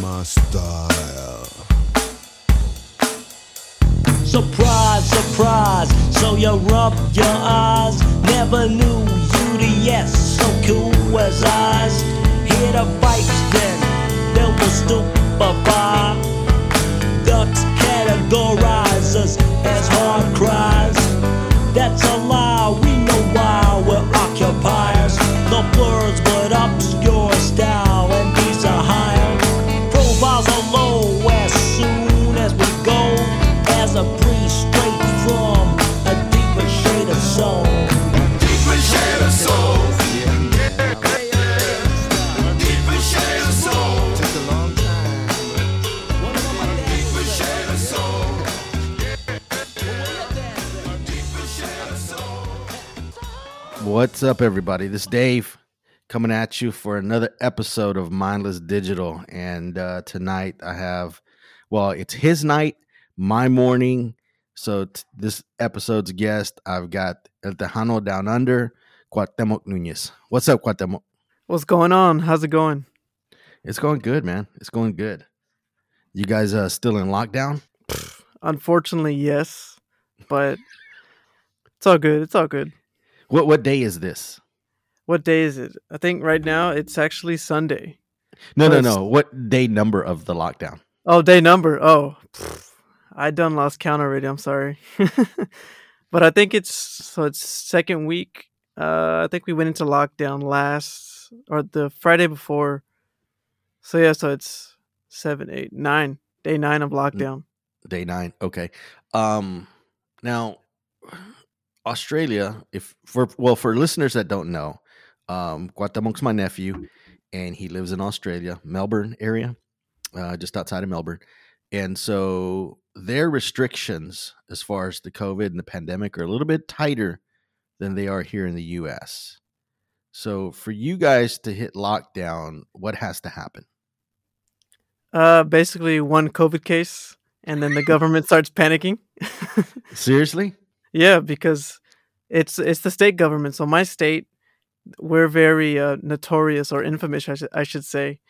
my style. Surprise, surprise, so you rub your eyes. Never knew you the yes, so cool as eyes. Hear the pipes, then they will stupefy. Ducks categorize us as hard cries. What's up, everybody? This is Dave coming at you for another episode of Mindless Digital. And uh, tonight I have, well, it's his night, my morning. So t- this episode's guest, I've got El Tejano Down Under, Cuauhtemoc Nunez. What's up, Cuauhtemoc? What's going on? How's it going? It's going good, man. It's going good. You guys uh, still in lockdown? Unfortunately, yes, but it's all good. It's all good. What what day is this? What day is it? I think right now it's actually Sunday. No, no, no. What day number of the lockdown? Oh, day number. Oh, pff, I done lost count already. I'm sorry, but I think it's so it's second week. Uh, I think we went into lockdown last or the Friday before. So yeah, so it's seven, eight, nine. Day nine of lockdown. Day nine. Okay. Um now Australia, if for well for listeners that don't know, um Cuauhtemoc's my nephew and he lives in Australia, Melbourne area, uh, just outside of Melbourne. And so their restrictions as far as the COVID and the pandemic are a little bit tighter than they are here in the US. So for you guys to hit lockdown, what has to happen? Uh, basically one COVID case, and then the government starts panicking. Seriously? Yeah, because it's it's the state government. So my state, we're very uh, notorious or infamous, I should, I should say,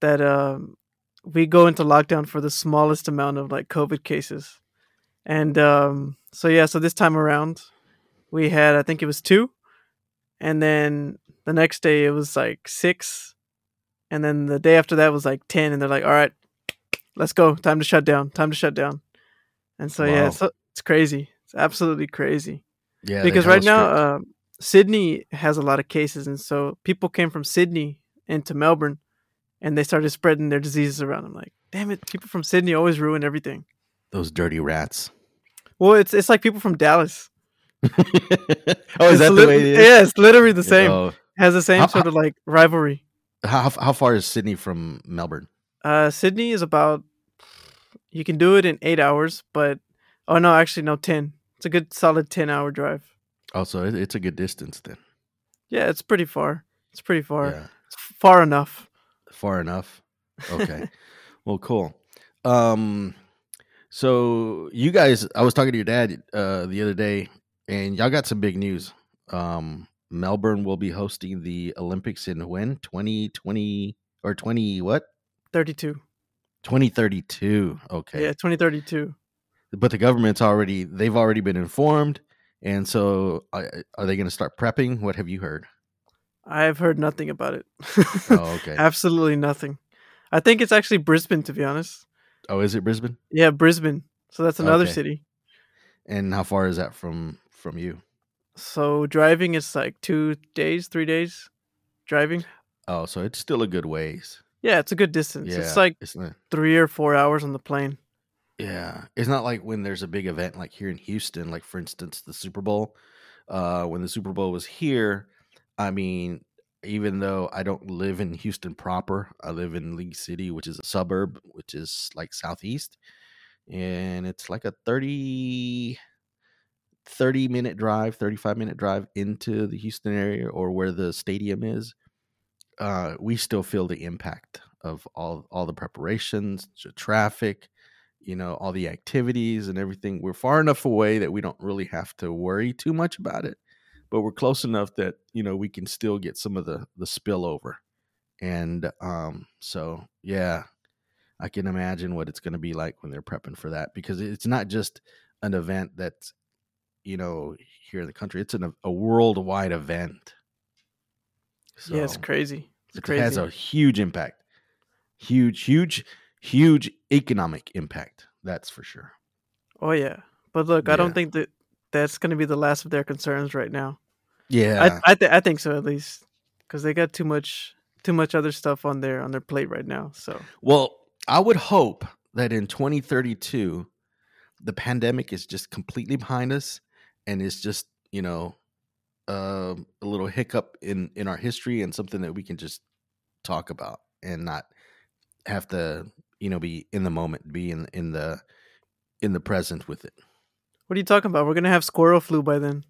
that um, we go into lockdown for the smallest amount of like COVID cases, and um, so yeah, so this time around, we had I think it was two, and then the next day it was like six, and then the day after that was like ten, and they're like, all right, let's go, time to shut down, time to shut down, and so yeah, Wow. it's, it's crazy. It's absolutely crazy Yeah. because right now uh, Sydney has a lot of cases, and so people came from Sydney into Melbourne, and they started spreading their diseases around. I'm like, damn it, people from Sydney always ruin everything. those dirty rats. Well, it's it's like people from Dallas. oh, It's is that the way it is? Yeah, it's literally the same. Oh, Has the same How- sort of like rivalry. how how far is Sydney from Melbourne? Uh, Sydney is about you can do it in eight hours, but oh no, actually no, ten. It's a good solid ten hour drive. Also, it's a good distance then. Yeah, it's pretty far. It's pretty far. Yeah, It's far enough. far enough. Okay, well, cool. Um, so you guys, I was talking to your dad uh the other day, and y'all got some big news. Um, Melbourne will be hosting the Olympics in when twenty twenty or twenty what Thirty two. twenty thirty two. Okay, Yeah, twenty thirty two. But the government's already they've already been informed and so are they going to start prepping what have you heard I've heard nothing about it. oh okay Absolutely nothing. I think it's actually Brisbane, to be honest. oh is it brisbane Yeah, Brisbane. So that's another Okay. city. and how far is that from from you So driving is like two days, three days driving. oh so it's still a good ways Yeah, it's a good distance. yeah It's like three or four hours on the plane. Yeah it's not like when there's a big event like here in houston like for instance the super bowl uh when the super bowl was here i mean even though i don't live in houston proper i live in league city which is a suburb which is like southeast and it's like a 30 30 minute drive 35 minute drive into the houston area or where the stadium is uh we still feel the impact of all all the preparations the traffic you know all the activities and everything we're far enough away that we don't really have to worry too much about it but we're close enough that you know we can still get some of the the spillover and um so yeah I can imagine what it's going to be like when they're prepping for that because it's not just an event that's you know here in the country; it's an, a worldwide event. yeah, it's crazy. It's it crazy. has a huge impact, huge, huge, huge economic impact. That's for sure. oh yeah, but look, I don't think that that's going to be the last of their concerns right now. Yeah, I I, th- I think so at least because they got too much too much other stuff on their on their plate right now. So Well, I would hope that in 2032, the pandemic is just completely behind us, and it's just you know um a little hiccup in in our history and something that we can just talk about and not have to you know be in the moment, be in in the in the present with it. what are you talking about? We're gonna have squirrel flu by then.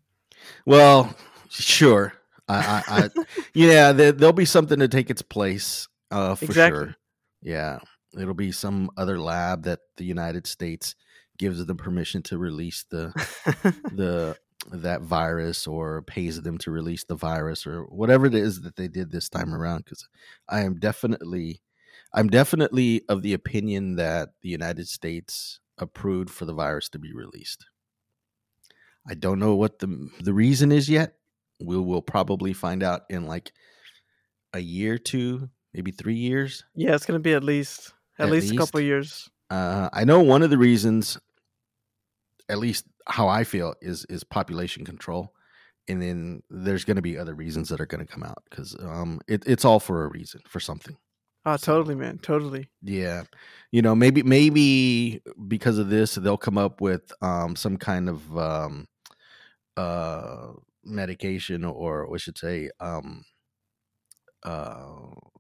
Well, sure. I, I, I yeah, there, there'll be something to take its place, uh, for Exactly. sure. Yeah, it'll be some other lab that the United States gives them permission to release the the that virus or pays them to release the virus or whatever it is that they did this time around. Because I am definitely, I'm definitely of the opinion that the United States approved for the virus to be released. I don't know what the the reason is yet. We will probably find out in like a year, two, maybe three years. yeah, it's gonna be at least at, At least, a couple least? years. Uh, I know one of the reasons, at least how I feel, is is population control, and then there's going to be other reasons that are going to come out because um, it, it's all for a reason, for something. Oh, totally, man, totally. Yeah, you know, maybe maybe because of this, they'll come up with um, some kind of um, uh, medication, or we should say, um, uh,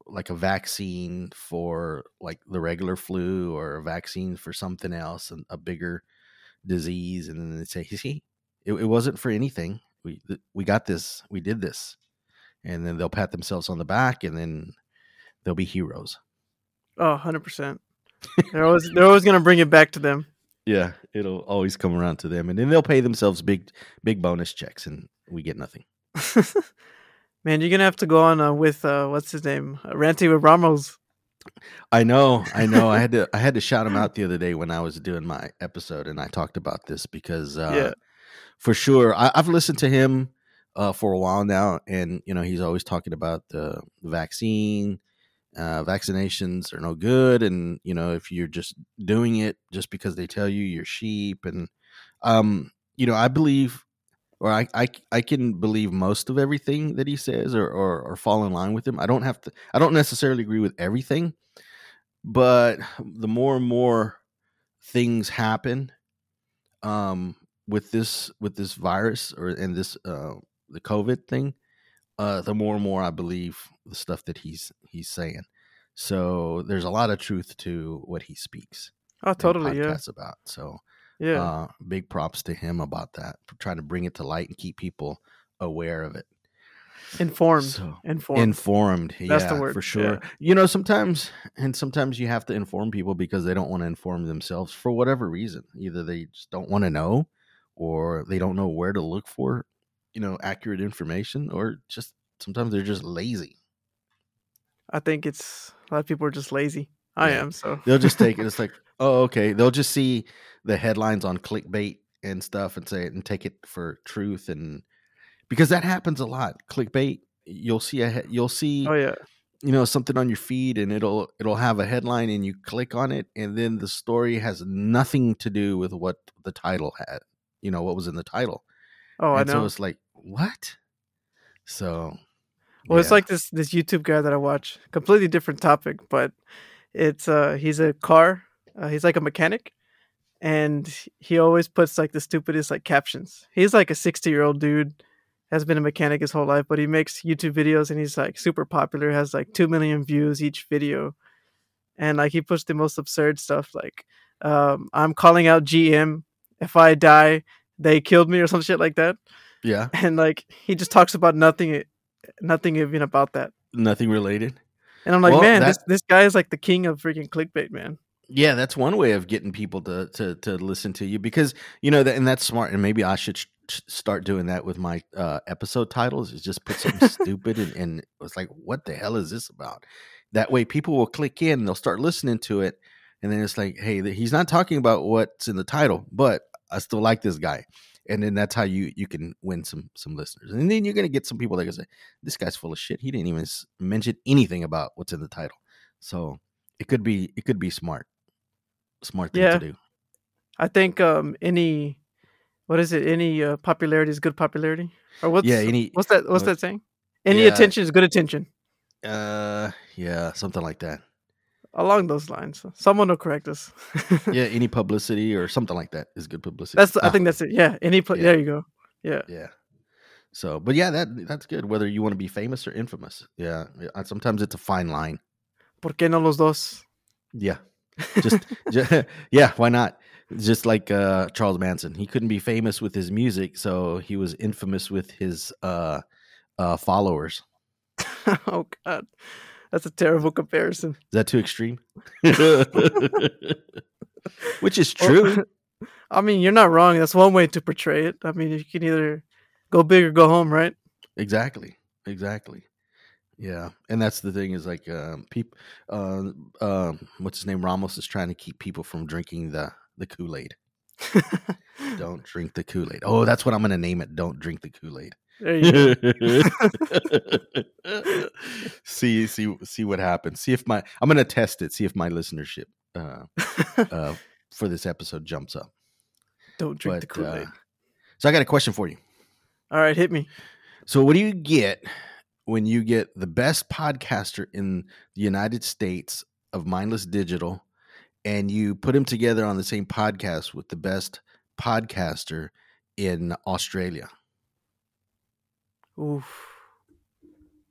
like a vaccine for like the regular flu, or a vaccine for something else, and a bigger disease, and then they say, "You see, it, it wasn't for anything. We we got this. We did this," and then they'll pat themselves on the back, and then they'll be heroes. Oh, 100 percent. They're always they're always gonna bring it back to them. Yeah, it'll always come around to them, and then they'll pay themselves big, big bonus checks, and we get nothing. man, you're gonna have to go on uh, with uh, what's his name, uh, Ranty with Ramos. I know, I know. I had to, I had to shout him out the other day when I was doing my episode, and I talked about this because, uh, Yeah. for sure, I, I've listened to him uh, for a while now, and you know, he's always talking about the vaccine. Uh, vaccinations are no good, and you know, if you're just doing it just because they tell you you're sheep, and um, you know, I believe, or I, I, I can believe most of everything that he says, or, or or fall in line with him. I don't have to. I don't necessarily agree with everything, but the more and more things happen, um, with this with this virus or and this uh the COVID thing, uh, the more and more I believe the stuff that he's he's saying. So there's a lot of truth to what he speaks. Oh, totally, yeah, about. So yeah. uh, big props to him about that, for trying to bring it to light and keep people aware of it. informed, so- informed. Informed, That's the word, for sure. yeah. You know, sometimes and sometimes you have to inform people because they don't want to inform themselves for whatever reason. Either they just don't want to know, or they don't know where to look for, you know, accurate information, or just sometimes they're just lazy. I think it's a lot of people are just lazy. I Yeah. am so. They'll just take it. It's like, oh, okay. They'll just see the headlines on clickbait and stuff and say it and take it for truth and because that happens a lot. Clickbait. You'll see a you'll see Oh yeah, you know something on your feed and it'll it'll have a headline and you click on it and then the story has nothing to do with what the title had. You know what was in the title. Oh I and so know. it's like what? So Well, it's like this this YouTube guy that I watch. Completely different topic, but it's uh he's a car. Uh, he's like a mechanic, and he always puts like the stupidest like captions. He's like a sixty year old dude, has been a mechanic his whole life, but he makes YouTube videos and he's like super popular. Has like two million views each video, and like he puts the most absurd stuff like, um, "I'm calling out GM. If I die, they killed me" or some shit like that. yeah, And like he just talks about nothing, nothing even about that. nothing related. And I'm like, Well, man, that- this this guy is like the king of freaking clickbait, man. Yeah, that's one way of getting people to to to listen to you because you know that, and that's smart. And maybe I should sh- start doing that with my uh, episode titles. Is just put something stupid and, and it's like, what the hell is this about? That way, people will click in and they'll start listening to it, and then it's like, hey, he's not talking about what's in the title, but I still like this guy, and then that's how you you can win some some listeners, and then you're gonna get some people that can say, this guy's full of shit. He didn't even mention anything about what's in the title, so it could be it could be smart, smart thing Yeah. to do. I think um any what is it? Any uh, popularity is good popularity, or what's yeah, any what's that? What's what- that saying? Any Yeah. attention is good attention. uh yeah something like that. Along those lines, someone will correct us. Yeah, any publicity or something like that is good publicity. that's I think that's it. Yeah, any pla Yeah. there you go. Yeah, Yeah. So, but yeah, that that's good. Whether you want to be famous or infamous, yeah. Sometimes it's a fine line. ¿por qué no los dos? Yeah. Just, ju- yeah. Why not? Just like uh, Charles Manson, he couldn't be famous with his music, so he was infamous with his uh, uh, followers. oh God, that's a terrible comparison. Is that too extreme? Which is Well, true. I mean, you're not wrong. That's one way to portray it. I mean, you can either go big or go home, right? Exactly. Exactly. Yeah, and that's the thing is like um, people. Uh, uh, what's his name? Ramos is trying to keep people from drinking the the Kool Aid. Don't drink the Kool Aid. Oh, that's what I'm gonna name it. Don't drink the Kool Aid. There you go. see, see, see what happens. See if my I'm gonna test it. See if my listenership uh, uh, for this episode jumps up. Don't drink the But, Kool uh, Aid. so I got a question for you. All right, hit me. So, what do you get when you get the best podcaster in the United States of Mindless Digital and you put him together on the same podcast with the best podcaster in Australia? Oof.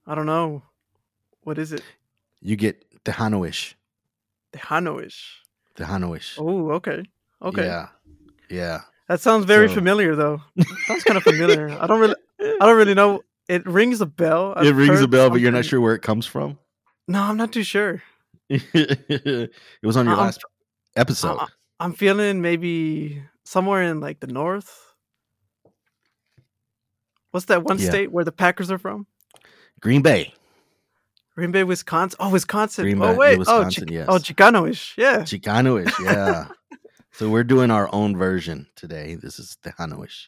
I don't know. What is it? You get the Hanoish. The Hanoish. The Hanoish. Oh, okay. Okay. Yeah. Yeah. That sounds very So- familiar though. sounds kind of familiar. I don't really I don't really know. It rings a bell. it I've rings a bell, but you're not sure where it comes from. No, I'm not too sure. it was on your uh, I'm- last episode. I- I'm feeling maybe somewhere in like the north. What's that one Yeah. state where the Packers are from? Green Bay. Green Bay, Wisconsin. Oh, Wisconsin. Green oh wait. Wisconsin, oh, Chi- yes. oh, Chicanoish. Yeah. Chicanoish. Yeah. so we're doing our own version today. This is. The Hanoish.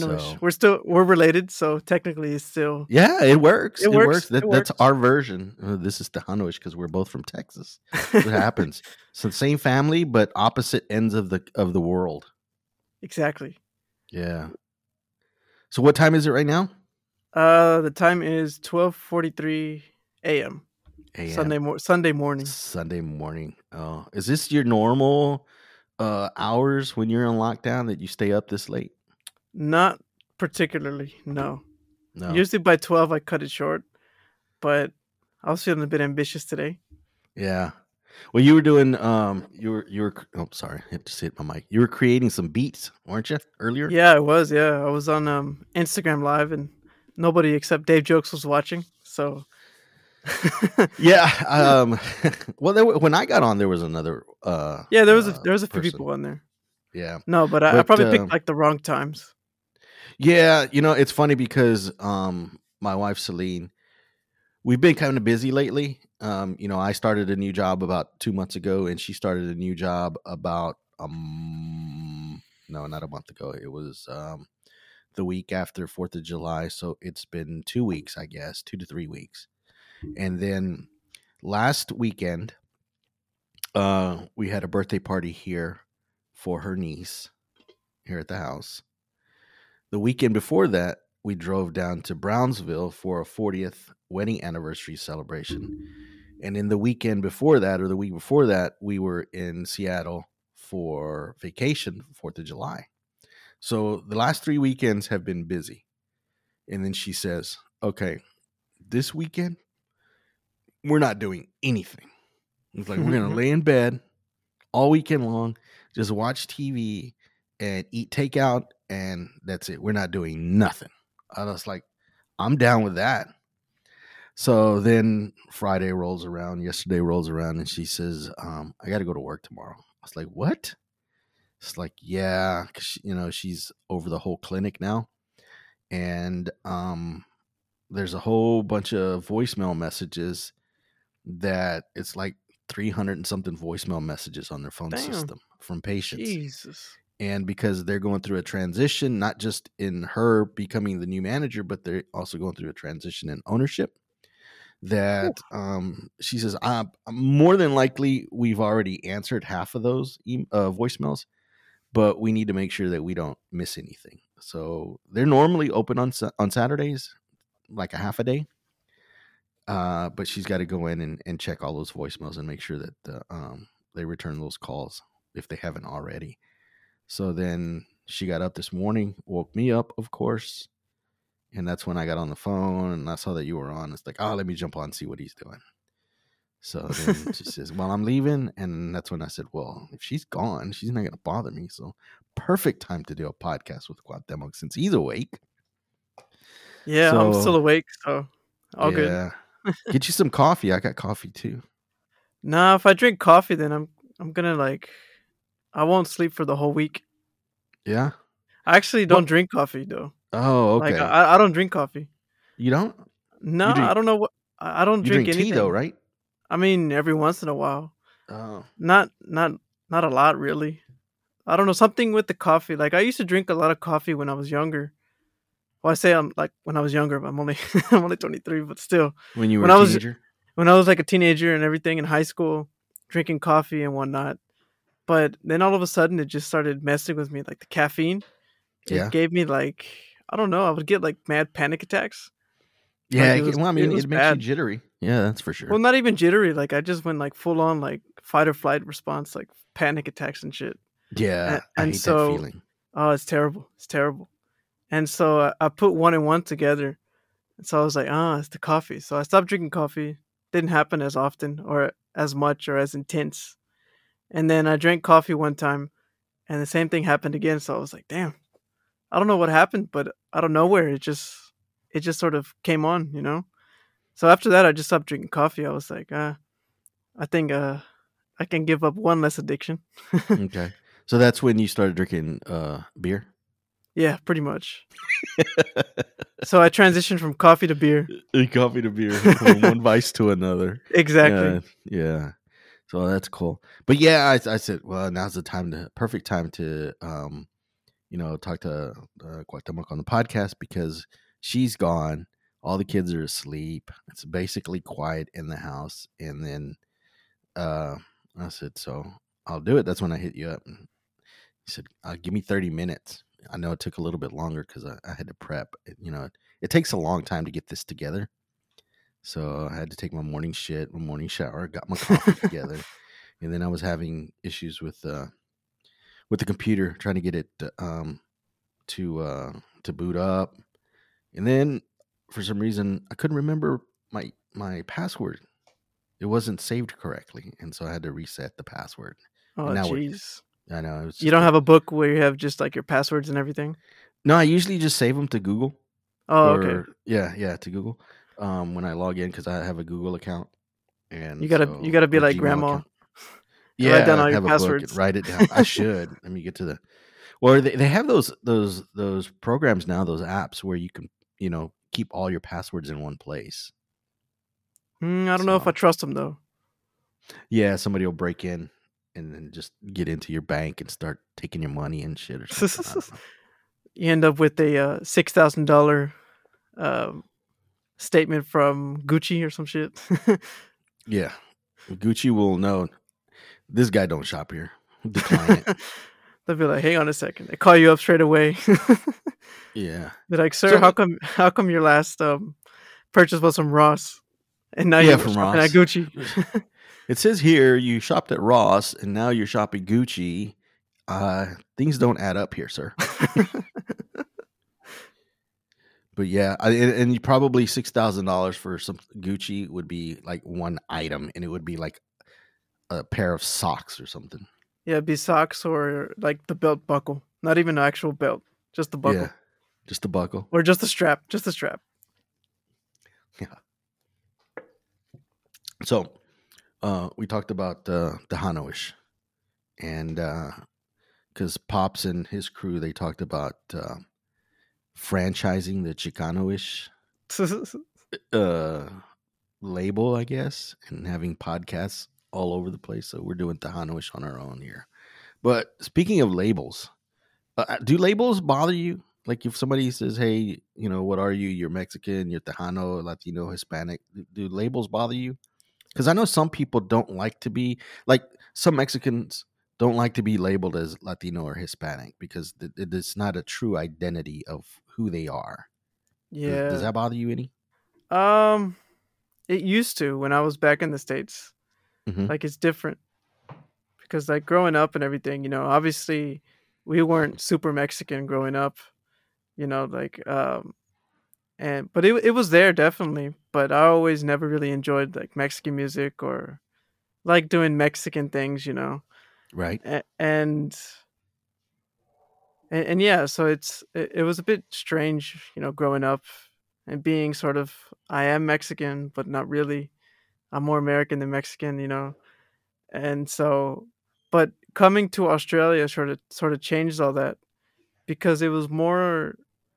So- We're still we're related, so technically it's still Yeah, it works. It It, works, works. That, it That's works. our version. Uh, this is the Hanoish because we're both from Texas. That's what happens. So same family, but opposite ends of the of the world. exactly. Yeah. So what time is it right now? Uh, the time is twelve forty three a.m. Sunday mor- Sunday morning. Sunday morning. Oh, is this your normal uh hours when you're on lockdown that you stay up this late? Not particularly. No. No. Usually by twelve I cut it short, but I was feeling a bit ambitious today. Yeah. Well, you were doing um you were you were oh sorry, I just hit my mic. You were creating some beats, weren't you, earlier? Yeah, I was. Yeah, I was on um Instagram live, and nobody except Dave Jokes was watching. So Yeah. Um well there, when I got on there was another uh yeah, there was a uh, there was a few person. people on there. Yeah. No, but I, I probably um, picked like the wrong times. Yeah, you know, it's funny because um my wife Celine, we've been kind of busy lately. Um, you know, I started a new job about two months ago, and she started a new job about um no, not a month ago. It was um the week after Fourth of July, so it's been two weeks, I guess, two to three weeks. And then last weekend, uh, we had a birthday party here for her niece here at the house. The weekend before that, we drove down to Brownsville for a 40th wedding anniversary celebration. And in the weekend before that, or the week before that, we were in Seattle for vacation, 4th of July. So the last three weekends have been busy. And then she says, okay, this weekend, we're not doing anything. It's like, we're going to lay in bed all weekend long, just watch TV and eat takeout, and that's it. We're not doing nothing. I was like, I'm down with that. So then Friday rolls around, yesterday rolls around, and she says, um, I got to go to work tomorrow. I was like, what? It's like, yeah, 'cause she, you know, she's over the whole clinic now. And um, there's a whole bunch of voicemail messages that it's like 300 and something voicemail messages on their phone Damn. system from patients. Jesus. And because they're going through a transition, not just in her becoming the new manager, but they're also going through a transition in ownership. That um, she says, uh, more than likely, we've already answered half of those e- uh, voicemails, but we need to make sure that we don't miss anything. So they're normally open on on Saturdays, like a half a day. Uh, but she's got to go in and, and check all those voicemails and make sure that uh, um, they return those calls if they haven't already. So then she got up this morning, woke me up, of course. And that's when I got on the phone and I saw that you were on. It's like, oh, let me jump on and see what he's doing. So then she says, Well, I'm leaving. And that's when I said, Well, if she's gone, she's not going to bother me. So perfect time to do a podcast with Cuauhtemoc since he's awake. Yeah, I'm still awake, so all good. Get you some coffee. I got coffee too. Nah, if I drink coffee, then I'm I'm gonna like, I won't sleep for the whole week. Yeah. I actually don't drink coffee though. Oh, okay. Like I, I don't drink coffee. you don't? No, drink- I don't know what. I don't You drink, drink, anything tea though, right? I mean, every once in a while. Oh. Not not not a lot really. I don't know something with the coffee. Like I used to drink a lot of coffee when I was younger. Well, I say I'm like when I was younger. But I'm only I'm only 23, but still, When you were When a I was- teenager? when I was like a teenager and everything in high school, drinking coffee and whatnot. But then all of a sudden, it just started messing with me. Like the caffeine, it Yeah. gave me like I don't know. I would get like mad panic attacks. Yeah, it it- was- well, I mean, it, was makes you jittery. Yeah, that's for sure. Well, not even jittery. Like I just went like full on like fight or flight response, like panic attacks and shit. yeah, and hate so- that feeling. Oh, it's terrible. It's terrible. And so I, I put one and one together. And so I was like, ah, it's the coffee. So I stopped drinking coffee. Didn't happen as often or as much or as intense. And then I drank coffee one time and the same thing happened again. So I was like, damn. I don't know what happened, but out of nowhere it just it just sort of came on, you know? So after that I just stopped drinking coffee. I was like, uh I think uh I can give up one less addiction. okay, so that's when you started drinking uh, beer. Yeah, pretty much. So I transitioned from coffee to beer. Coffee to beer, from one vice to another. Exactly. Yeah, yeah. So that's cool. But yeah, I, I said, well, now's the time to perfect time to, um, you know, talk to uh, Cuauhtemoc on the podcast because she's gone. All the kids are asleep. It's basically quiet in the house. And then uh, I said, so I'll do it. That's when I hit you up. And he said, uh, give me 30 minutes. I know it took a little bit longer because I, I had to prep. It, you know, it, it takes a long time to get this together. So I had to take my morning shit, my morning shower, got my coffee together, and then I was having issues with uh with the computer trying to get it uh, um to uh to boot up, and then for some reason I couldn't remember my my password. It wasn't saved correctly, and so I had to reset the password. Oh, jeez. I know it was You don't a- have a book where you have just like your passwords and everything? no. I usually just save them to Google. Oh, okay. Yeah, yeah, to Google. Um, when I log in because I have a Google account, and You gotta- so- you gotta be like Gmail grandma. account. And write down all your a book passwords. write it down. I should. Let me get to the. Well, they, they have those those those programs now, those apps where you can you know keep all your passwords in one place. Mm, I don't know if I trust them though. Yeah, somebody will break in and then just get into your bank and start taking your money and shit or something. I don't know. You end up with a uh, six thousand dollar um, statement from Gucci or some shit. yeah, Gucci will know this guy don't shop here. Decline it. They'll be like, "Hang on a second. They call you up straight away. Yeah. They're like, "Sir, So- how come how come your last um, purchase was from Ross, and now Yeah, you're from Ross. at Gucci?" It says here you shopped at Ross and now you're shopping Gucci. Uh, things don't add up here, sir. but yeah, I, and, and you probably six thousand dollars for some Gucci would be like one item, and it would be like a pair of socks or something. yeah, it'd be socks or like the belt buckle. Not even an actual belt, just the buckle, Yeah, just a buckle. or just the strap, just the strap. Yeah. So, uh, we talked about uh, the Hanoish, and because Pops and his crew, they talked about uh, franchising the Chicanoish uh, label, I guess, and having podcasts all over the place. So we're doing Tejanoish on our own here. But speaking of labels, uh, do labels bother you? Like if somebody says, "Hey, you know, what are you? You're Mexican, you're Tejano, Latino, Hispanic." Do, labels bother you? Because I know some people don't like to be like some Mexicans don't like to be labeled as Latino or Hispanic because th- it is not a true identity of who they are. Does- Yeah. does that bother you any? Um, it used to when I was back in the states. Mhm. Like it's different because like growing up and everything, you know, obviously we weren't super Mexican growing up, you know, like um, and but it it was there definitely. But I always never really enjoyed like Mexican music or like doing Mexican things, you know, Right. A- and. And, and yeah, so it's it, it was a bit strange, you know, growing up and being sort of I am Mexican, but not really. I'm more American than Mexican, you know. And so but coming to Australia sort of sort of changed all that because it was more,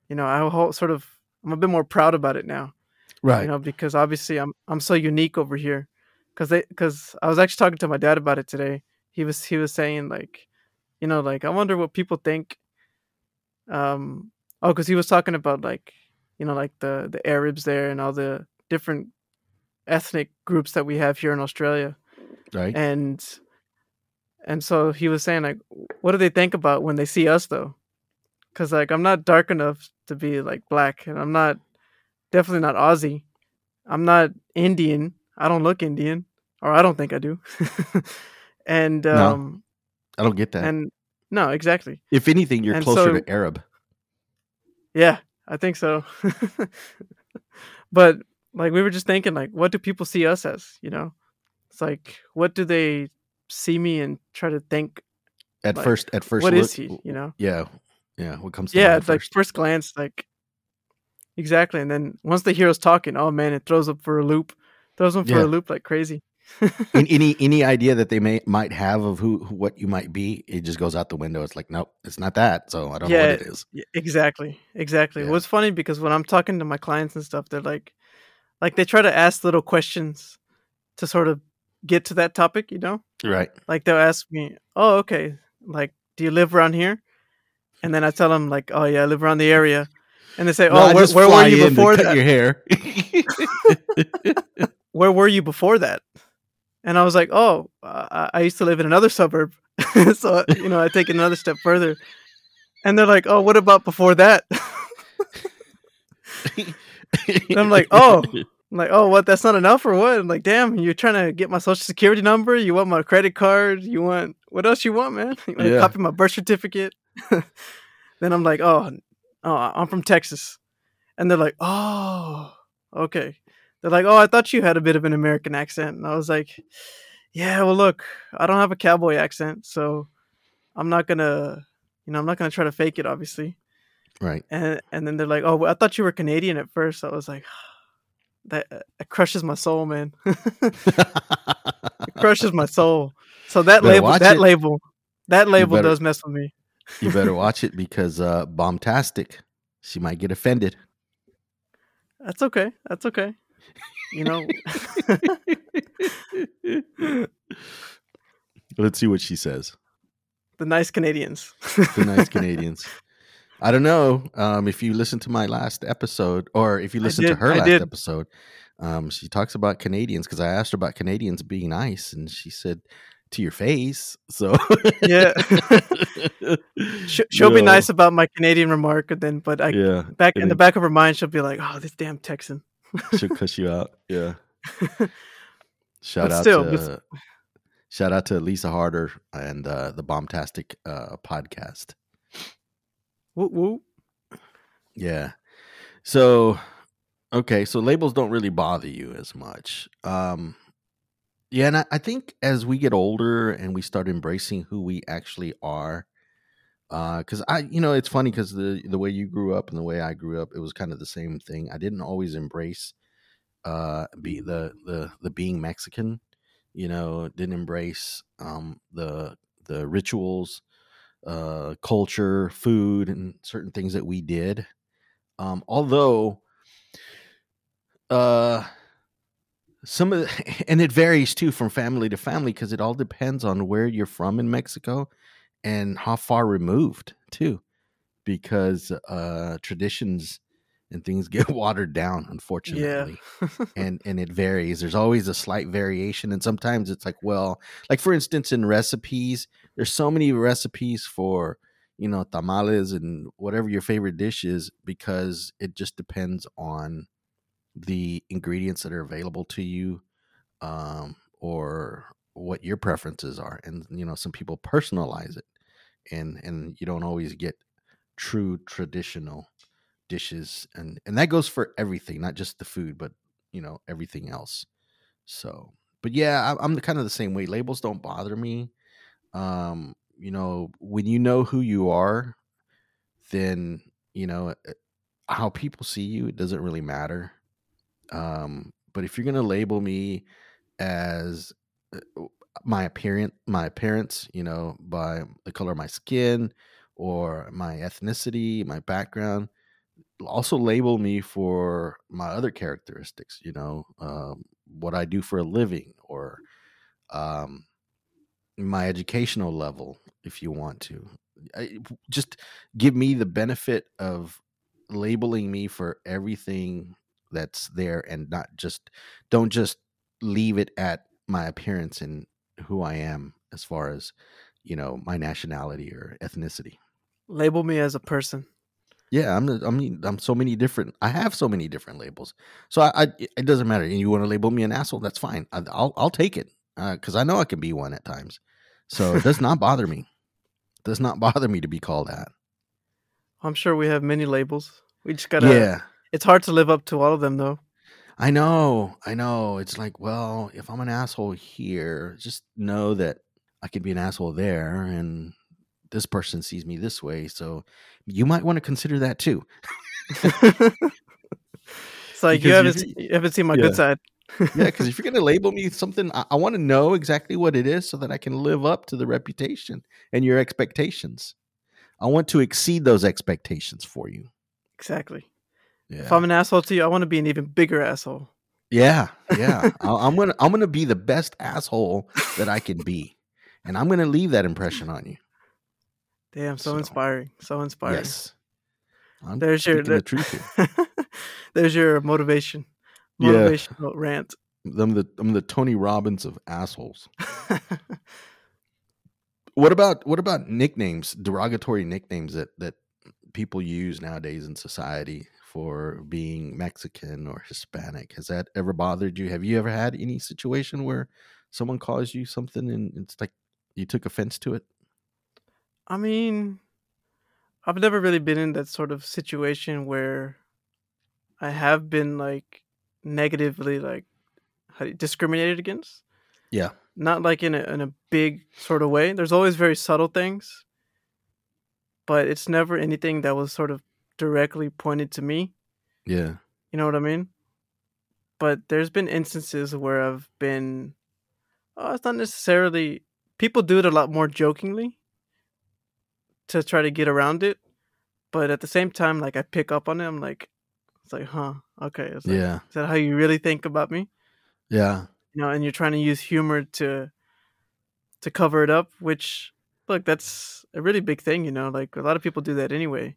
you know, I ho- sort of I'm a bit more proud about it now, Right. you know, because obviously I'm I'm so unique over here. Cuz they cuz I was actually talking to my dad about it today. He was he was saying like, you know, like I wonder what people think um oh cuz he was talking about like you know like the the Arabs there and all the different ethnic groups that we have here in Australia right. and and so he was saying like what do they think about when they see us though because like i'm not dark enough to be like black and i'm not definitely not aussie i'm not indian i don't look indian or i don't think i do and No. um I don't get that. and no exactly if anything, you're and closer so- to Arab. Yeah, I think so. but like we were just thinking like what do people see us as, you know? It's like what do they see me and try to think At like, first, at first, what look, is he, you know? Yeah, yeah. What comes to Yeah, it's like first? glance like exactly and then once they hear us talking, oh man, it throws up for a loop. Throws them for Yeah. a loop like crazy. An- any any idea that they may might have of who, who what you might be, it just goes out the window. It's like, nope, it's not that. So I don't know what it is. Yeah, exactly. Exactly. Yeah. What's funny because when I'm talking to my clients and stuff, they're like like they try to ask little questions to sort of get to that topic, you know? Right. like they'll ask me, "Oh, okay. Like, do you live around here?" And then I tell them, like, "Oh yeah, I live around the area." And they say, No, "Oh, where, where were you before that? Your hair. Where were you before that?" And I was like, "Oh, uh, I used to live in another suburb." so you know, I take it another step further. And they're like, "Oh, what about before that?" And I'm like, "Oh." I'm like, "Oh, what? That's not enough, or what?" I'm like, "Damn, you're trying to get my social security number? You want my credit card? You want what else? You want, man? You want Yeah. to copy my birth certificate?" then I'm like, "Oh, oh, I'm from Texas," and they're like, "Oh, okay." They're like, "Oh, I thought you had a bit of an American accent," and I was like, "Yeah, well, look, I don't have a cowboy accent, so I'm not gonna, you know, I'm not gonna try to fake it, obviously." Right. And and then they're like, "Oh, I thought you were Canadian at first. I was like, "That it crushes my soul, man. it crushes my soul." So that Better label, that it. label, that label better- does mess with me. you better watch it because uh bombtastic. She might get offended. That's okay. That's okay. You know, Let's see what she says. the nice Canadians. The nice Canadians. I don't know um, if you listened to my last episode or if you I listened to her I last did. episode. Um, she talks about Canadians because I asked her about Canadians being nice, and she said, "To your face." So Yeah. Sh- she'll be nice about my Canadian remark, and then, but I yeah, back in the back of her mind, she'll be like, "Oh, this damn Texan." she'll cuss you out. Yeah. Shout But out still, to shout out to Lisa Harder and uh, the Bombtastic uh, podcast. Woo woo. Yeah. So, okay, so labels don't really bother you as much. Um yeah, and I, I think as we get older and we start embracing who we actually are, uh, cuz I you know, it's funny cuz the the way you grew up and the way I grew up, it was kind of the same thing. I didn't always embrace uh be the the the being Mexican, you know, didn't embrace um the the rituals, uh culture, food and certain things that we did. Um, although, uh, some of the, and it varies too from family to family because it all depends on where you're from in Mexico and how far removed too because uh traditions and things get watered down unfortunately and and it varies there's always a slight variation and sometimes it's like well like for instance in recipes there's so many recipes for you know tamales and whatever your favorite dish is because it just depends on the ingredients that are available to you um or what your preferences are and you know some people personalize it and and you don't always get true traditional dishes and and that goes for everything not just the food but you know everything else. So but yeah I, i'm the kind of the same way labels don't bother me um you know when you know who you are then you know uh, how people see you it doesn't really matter. Um but if you're going to label me as uh, my appearance my appearance you know by the color of my skin or my ethnicity my background also label me for my other characteristics you know um, what i do for a living or um, my educational level if you want to. I, just give me the benefit of labeling me for everything that's there and not just don't just leave it at my appearance and who i am as far as you know my nationality or ethnicity. Label me as a person. yeah i'm i mean i'm so many different i have so many different labels. So i, I it doesn't matter. And you want to label me an asshole that's fine. I, i'll i'll take it Uh, because i know i can be one at times so it does not bother me It does not bother me to be called that I'm sure we have many labels. We just gotta. yeah It's hard to live up to all of them, though. I know, I know. It's like, well, if I'm an asshole here, just know that I could be an asshole there, and this person sees me this way. So you might want to consider that too. It's like you haven't you haven't seen my Yeah. good side. Yeah, because if you're going to label me something, I, I want to know exactly what it is so that I can live up to the reputation and your expectations. I want to exceed those expectations for you. exactly. Yeah, If I'm an asshole to you, I want to be an even bigger asshole. yeah, yeah. I, I'm gonna, I'm gonna be the best asshole that I can be, and I'm gonna leave that impression on you. Damn, so, So, inspiring. So inspiring. Yes. I'm There's your speaking the truth here. There's your motivation. Yeah. Rant. I'm the I'm the Tony Robbins of assholes. What about what about nicknames, derogatory nicknames that that people use nowadays in society for being Mexican or Hispanic? Has that ever bothered you? Have you ever had any situation where someone calls you something and it's like you took offense to it? I mean, I've never really been in that sort of situation where I have been like negatively like how do you- discriminated against. Yeah. Not like in a in a big sort of way. There's always very subtle things, but it's never anything that was sort of directly pointed to me. Yeah. You know what I mean? But there's been instances where I've been oh, it's not necessarily people do it a lot more jokingly to try to get around it. But at the same time, like I pick up on it, I'm like it's like, huh, okay. Like, Yeah. Is that how you really think about me? Yeah. You know, and you're trying to use humor to to cover it up, which look, that's a really big thing, you know, like a lot of people do that anyway.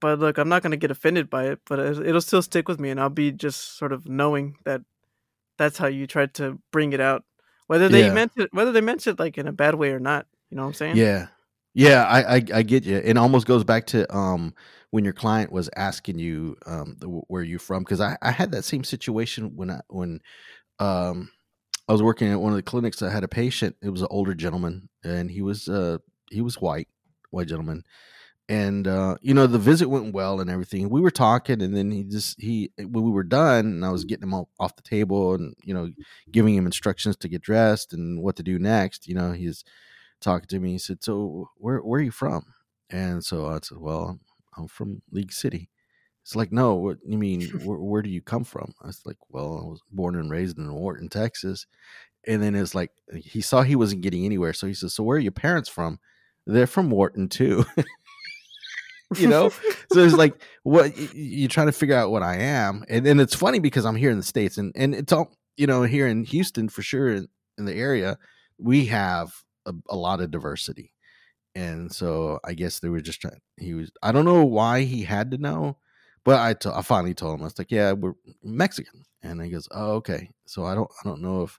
But look, I'm not going to get offended by it, but it- it'll still stick with me and I'll be just sort of knowing that that's how you tried to bring it out. Whether they Yeah. meant it whether they meant it like in a bad way or not, you know what I'm saying? Yeah. Yeah, I, I I get you. It almost goes back to um when your client was asking you um the, where you from because I, I had that same situation when I when um I was working at one of the clinics. I had a patient. It was an older gentleman, and he was uh he was white, white gentleman, and uh you know the visit went well and everything. We were talking, and then he just he when we were done, and I was getting him off, off the table, and you know giving him instructions to get dressed and what to do next. You know he's talking to me. He said, "So where where are you from?" And so I said, "Well, I'm from League City." It's like, no, what you mean? Where, where do you come from? I was like, well, I was born and raised in Wharton, Texas. And then it's like uh, he saw he wasn't getting anywhere, so he says, "So where are your parents from?" They're from Wharton too. you know, so it's like what you're trying to figure out what I am, and then it's funny because I'm here in the states, and and it's all you know, here in Houston, for sure, in, in the area, we have a, a lot of diversity, and so I guess they were just trying. He was. I don't know why he had to know, but I to- I finally told him I was like, yeah, we're Mexican, and he goes, oh okay. So I don't I don't know if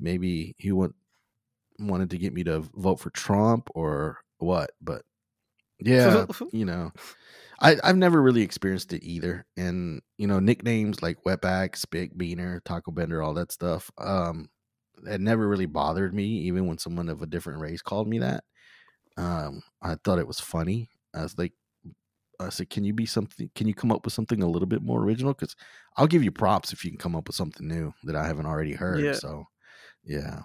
maybe he want, wanted to get me to vote for Trump or what, but yeah, you know. I, I've never really experienced it either. And, you know, nicknames like Wetback, Spick, Beaner, Taco Bender, all that stuff, um, it never really bothered me, even when someone of a different race called me that. Um, I thought it was funny. I was like, I said, can you be something, can you come up with something a little bit more original? Because I'll give you props if you can come up with something new that I haven't already heard. Yeah. So, yeah.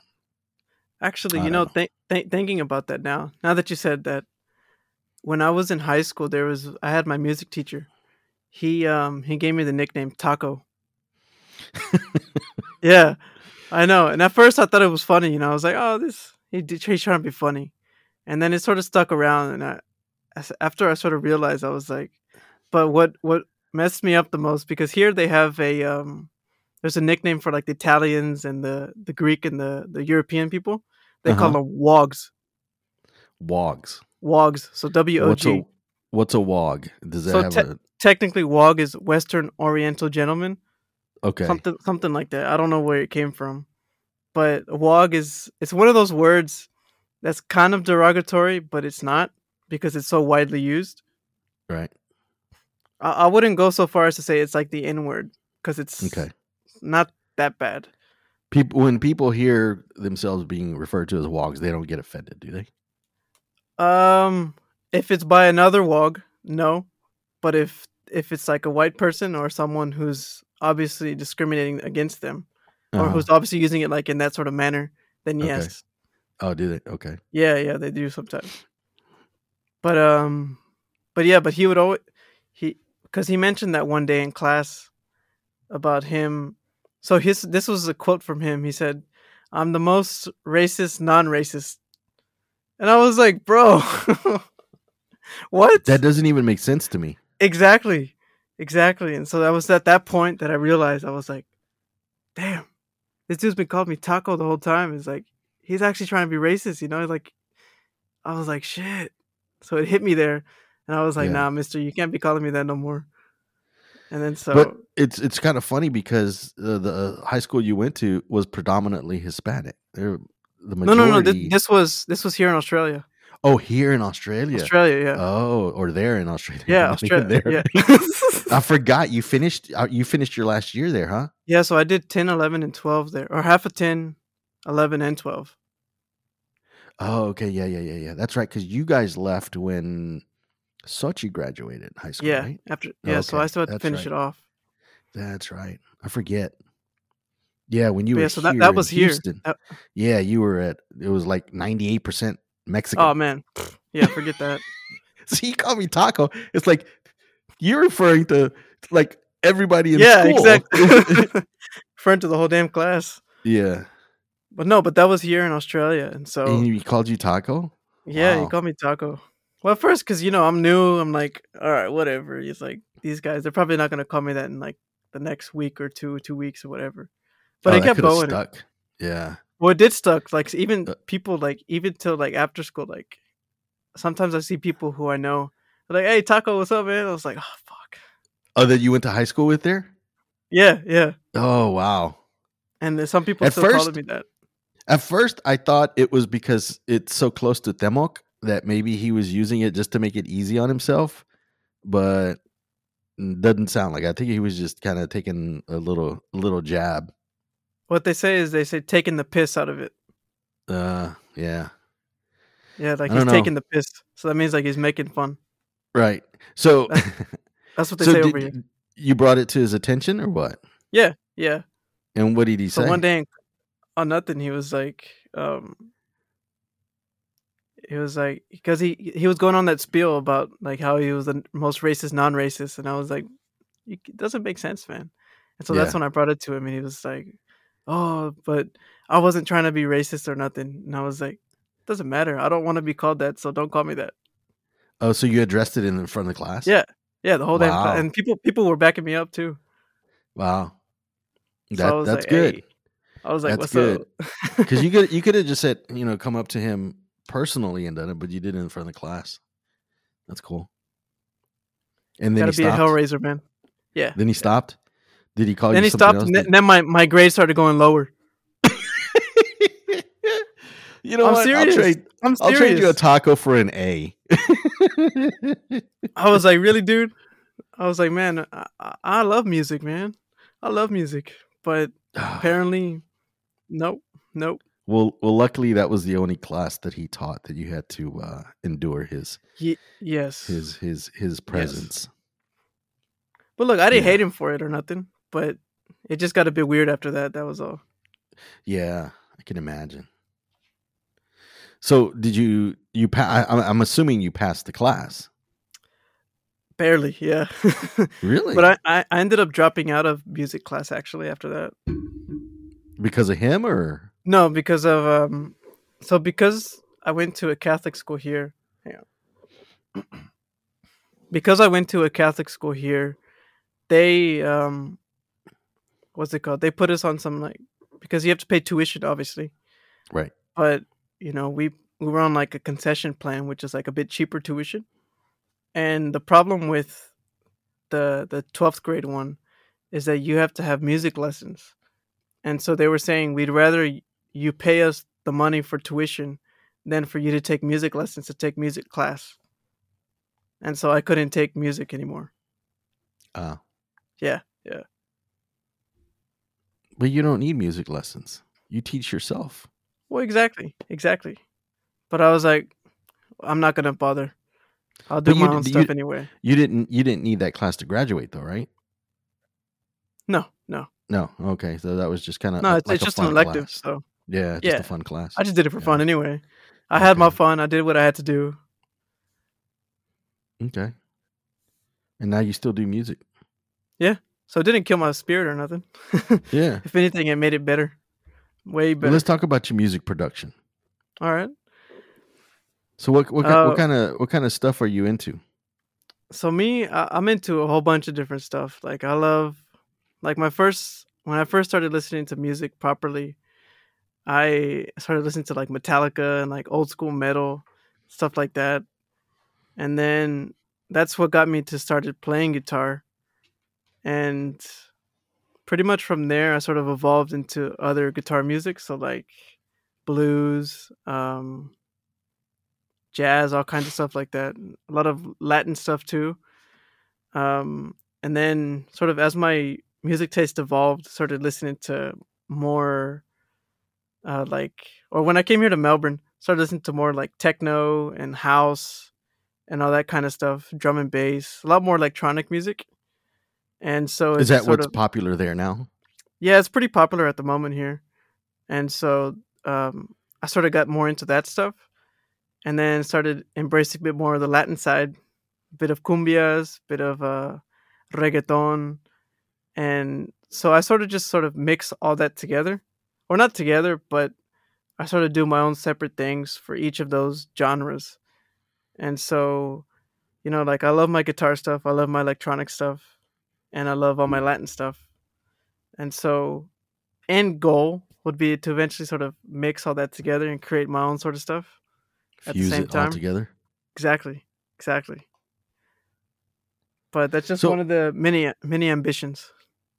Actually, I you know, don't th- th- thinking about that now, now that you said that, when I was in high school, there was I had my music teacher. He um he gave me the nickname Taco. yeah, I know. And at first, I thought it was funny. You know, I was like, "Oh, this he did, he's trying to be funny," and then it sort of stuck around. And I, after I sort of realized, I was like, "But what what messed me up the most because here they have a um there's a nickname for like the Italians and the the Greek and the the European people. They call Uh-huh. them wogs." Wogs. Wogs. So W O What's G. a, what's a wog? Does that So have te- Technically, Wog is Western Oriental gentleman. Okay. Something something like that. I don't know where it came from. But Wog is it's one of those words that's kind of derogatory, but it's not because it's so widely used. Right. I, I wouldn't go so far as to say it's like the N word because it's Okay. not that bad. people when people hear themselves being referred to as wogs, they don't get offended, do they? Um, if it's by another Wog, no. But if if it's like a white person or someone who's obviously discriminating against them, or Uh-huh. who's obviously using it like in that sort of manner, then Okay. yes, Oh, do they? Okay. yeah, yeah, they do sometimes. But um, but yeah, but he would always he because he mentioned that one day in class about him. So his this was a quote from him. He said, "I'm the most racist non-racist," and I was like, "Bro, what?" That doesn't even make sense to me. Exactly. Exactly. And so that was at that point that I realized I was like, damn, this dude's been calling me taco the whole time. It's like he's actually trying to be racist, you know? Like I was like, shit. So it hit me there. And I was like, Yeah. nah, mister, you can't be calling me that no more. And then so but it's it's kind of funny because uh, the high school you went to was predominantly Hispanic. They're the no, majority. no, no. This, this was this was here in Australia. Oh, here in Australia. Australia, yeah. Oh, or there in Australia. yeah, Australia. there. Yeah. I forgot you finished. uh, You finished your last year there, huh? yeah, so I did 10, 11, and 12 there. Or half of 10, 11, and 12. Oh, okay. Yeah, yeah, yeah, yeah. That's right. Because you guys left when Sochi graduated high school, Yeah. right? After yeah, so Okay, I still had to that's finish right. it off. That's right. I forget. Yeah, when you But were yeah, so that, that was here. Houston, That- yeah, you were at. It was like ninety eight percent Mexican. oh man. Yeah, forget that. so you call me taco. It's like you're referring to like everybody in yeah, school. exactly. Referring to the whole damn class. yeah, But no, but that was here in Australia, and so and he called you taco. yeah, wow. he called me Taco. Well, at first, because you know I'm new, I'm like, all right, whatever. He's like, these guys, they're probably not gonna call me that in like the next week or two, two weeks or whatever. But Oh, it kept going. Stuck. Yeah. Well, it did stuck. Like even Uh, people, like even till like after school, like sometimes I see people who I know, like, "Hey, Taco, what's up, man?" I was like, "Oh, fuck." Oh, that you went to high school with there? Yeah, yeah. Oh, wow. And some people At still first- calling me that. At first, I thought it was because it's so close to Temok that maybe he was using it just to make it easy on himself, but doesn't sound like. I think he was just kind of taking a little little jab. What they say is they say taking the piss out of it. Uh, yeah, Yeah, like he's know. taking the piss. So that means like he's making fun. right. So, That's what they so say did, over here. you brought it to his attention or what? Yeah, yeah. And what did he So say? one day on nothing, he was like, um, he was like, because he he was going on that spiel about like how he was the most racist, non-racist, and I was like, it doesn't make sense, man. And so that's when I brought it to him, and he was like, oh, but I wasn't trying to be racist or nothing, and I was like, doesn't matter. I don't want to be called that, so don't call me that. oh, so you addressed it in front of the class? Yeah, yeah, the whole damn, Wow. cla- and people people were backing me up too. Wow. That was that's like, good. "Hey." I was like, That's "What's good. up?" Because you could you could have just said you know come up to him personally and done it, but you did it in front of the class. That's cool. And then Gotta he be a stopped. Hellraiser, man. Yeah. Then he stopped. Did he call then you he stopped, else? and then, my my grades started going lower. you know I'm what? serious. I'll trade. I'm I'll trade you a taco for an A. I was like, really, dude? I was like, man, I, I- love music, man. I love music, but apparently, nope, nope. well, well, luckily that was the only class that he taught that you had to uh, endure his Ye- yes, his his his presence. but look, I didn't Yeah. hate him for it or nothing, but it just got a bit weird after that. That was all. Yeah, I can imagine. So, did you you pa- I, I'm- assuming you passed the class. Barely, yeah. Really? but I, I I ended up dropping out of music class actually after that. because of him or No, because of um, so because I went to a Catholic school here. Yeah. Because I went to a Catholic school here, they um, what's it called? They put us on some like because you have to pay tuition, obviously. right? But you know, we we were on like a concession plan, which is like a bit cheaper tuition. And the problem with the the twelfth grade one is that you have to have music lessons. And so they were saying we'd rather you pay us the money for tuition than for you to take music lessons to take music class. And so I couldn't take music anymore. Uh, Yeah, yeah. But you don't need music lessons. You teach yourself. Well, exactly, exactly. But I was like, I'm not gonna bother. I'll do But you my own did- stuff you- anyway. You didn't you didn't need that class to graduate though, right? No, no, No. Okay, so that was just kind of no. It's, it's just an elective. So Yeah, just Yeah. a fun class. I just did it for Yeah. fun anyway. I had my fun. I did what I had to do. Okay. And now you still do music. So it didn't kill my spirit or nothing. Yeah. if anything, it made it better. Way Well, better. let's talk about your music production. All right. So what what, Uh, what kind of what kind of stuff are you into? So me, I, I'm into a whole bunch of different stuff. Like I love, like my first when I first started listening to music properly, I started listening to like Metallica and like old school metal, stuff like that. And then that's what got me to started playing guitar. And pretty much from there I sort of evolved into other guitar music, so like blues, um jazz, all kinds of stuff like that. A lot of Latin stuff too. Um and then sort of as my music taste evolved, started listening to more uh like or when I came here to Melbourne, started listening to more like techno and house and all that kind of stuff, drum and bass, a lot more electronic music. And so Is that what's of popular there now? yeah, it's pretty popular at the moment here. And so um, I sort of got more into that stuff and then started embracing a bit more of the Latin side, a bit of cumbias, a bit of uh, reggaeton. And so I sort of just sort of mix all that together, or not together, but I sort of do my own separate things for each of those genres. And so, you know, like I love my guitar stuff, I love my electronic stuff, and I love all my Latin stuff. And so, end goal would be to eventually sort of mix all that together and create my own sort of stuff. At the Fuse same it all time. together. Exactly, exactly. But that's just So- one of the many many ambitions.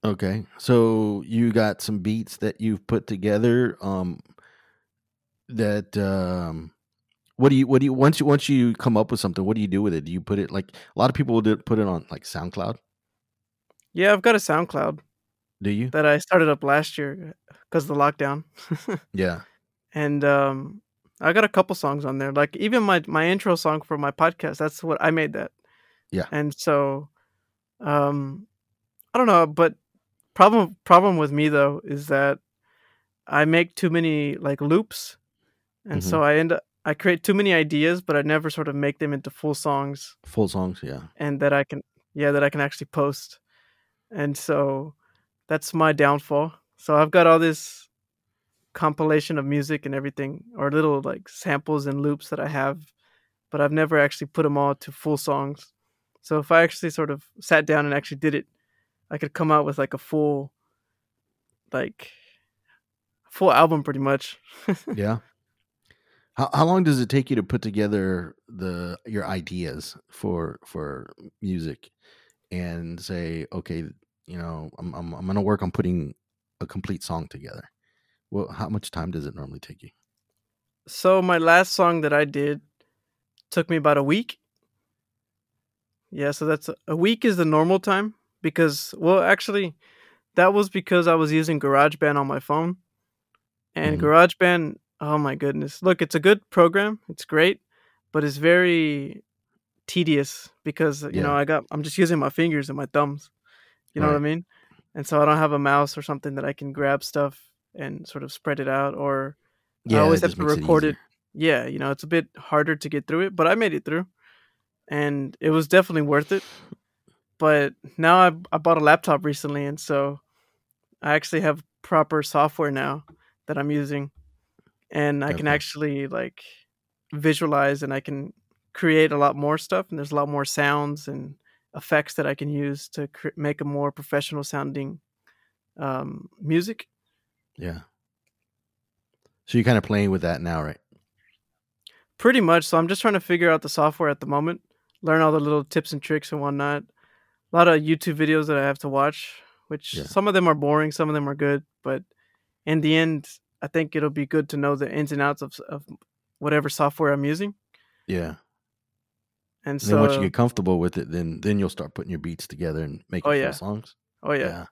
Okay. So you got some beats that you've put together um that um what do you what do you once you once you come up with something what do you do with it? Do you put it like a lot of people will do, put it on like SoundCloud? Yeah, I've got a SoundCloud Do you? that I started up last year because of the lockdown, Yeah. and um, I got a couple songs on there. Like even my my intro song for my podcast, that's what I made that. Yeah. And so, um, I don't know, but problem problem with me though is that I make too many like loops, and so I end up I create too many ideas, but I never sort of make them into full songs. Full songs, yeah. and that I can yeah that I can actually post. And so that's my downfall. So I've got all this compilation of music and everything or little like samples and loops that I have, but I've never actually put them all to full songs. So if I actually sort of sat down and actually did it, I could come out with like a full like full album pretty much. Yeah. How how long does it take you to put together the your ideas for for music and say, okay, you know, I'm I'm I'm gonna work on putting a complete song together. Well, how much time does it normally take you? So my last song that I did took me about a week. Yeah, so that's a week is the normal time because well actually that was because I was using GarageBand on my phone. And Mhm. GarageBand, oh my goodness. Look, it's a good program. It's great, but it's very tedious because you know, I got I'm just using my fingers and my thumbs. You know what I mean? And so I don't have a mouse or something that I can grab stuff and sort of spread it out or I always have to makes it record it. Yeah, you know, it's a bit harder to get through it, but I made it through. And it was definitely worth it. But now I I bought a laptop recently and so I actually have proper software now that I'm using and I can actually like visualize and I can create a lot more stuff and there's a lot more sounds and effects that I can use to cr- make a more professional sounding um, music. Yeah. So you're kind of playing with that now, right? Pretty much. So I'm just trying to figure out the software at the moment, learn all the little tips and tricks and whatnot. A lot of YouTube videos that I have to watch, which Yeah. some of them are boring, some of them are good, but in the end, I think it'll be good to know the ins and outs of, of whatever software I'm using. Yeah. And so, then once you get comfortable with it, then then you'll start putting your beats together and making Oh, yeah. songs. oh yeah,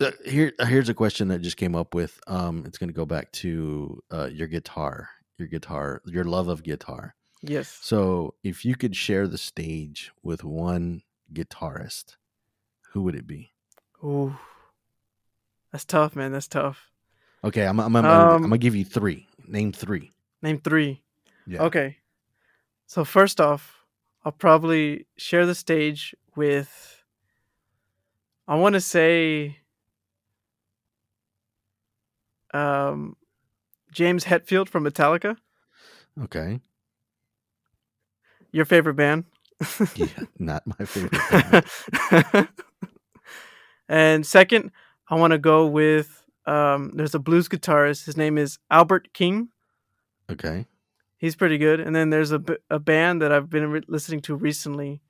Uh, Here, here's a question that just came up with. Um, it's going to go back to uh, your guitar, your guitar, your love of guitar. yes. So, if you could share the stage with one guitarist, who would it be? Ooh, that's tough, man. That's tough. Okay, I'm I'm I'm, Um, I'm gonna give you three. Name three. Name three. Yeah. Okay. So first off, I'll probably share the stage with I want to say um James Hetfield from Metallica, Okay. your favorite band. Yeah, not my favorite. band. and second, I want to go with um there's a blues guitarist. His name is Albert King. okay. He's pretty good. And then there's a, a band that I've been re- listening to recently.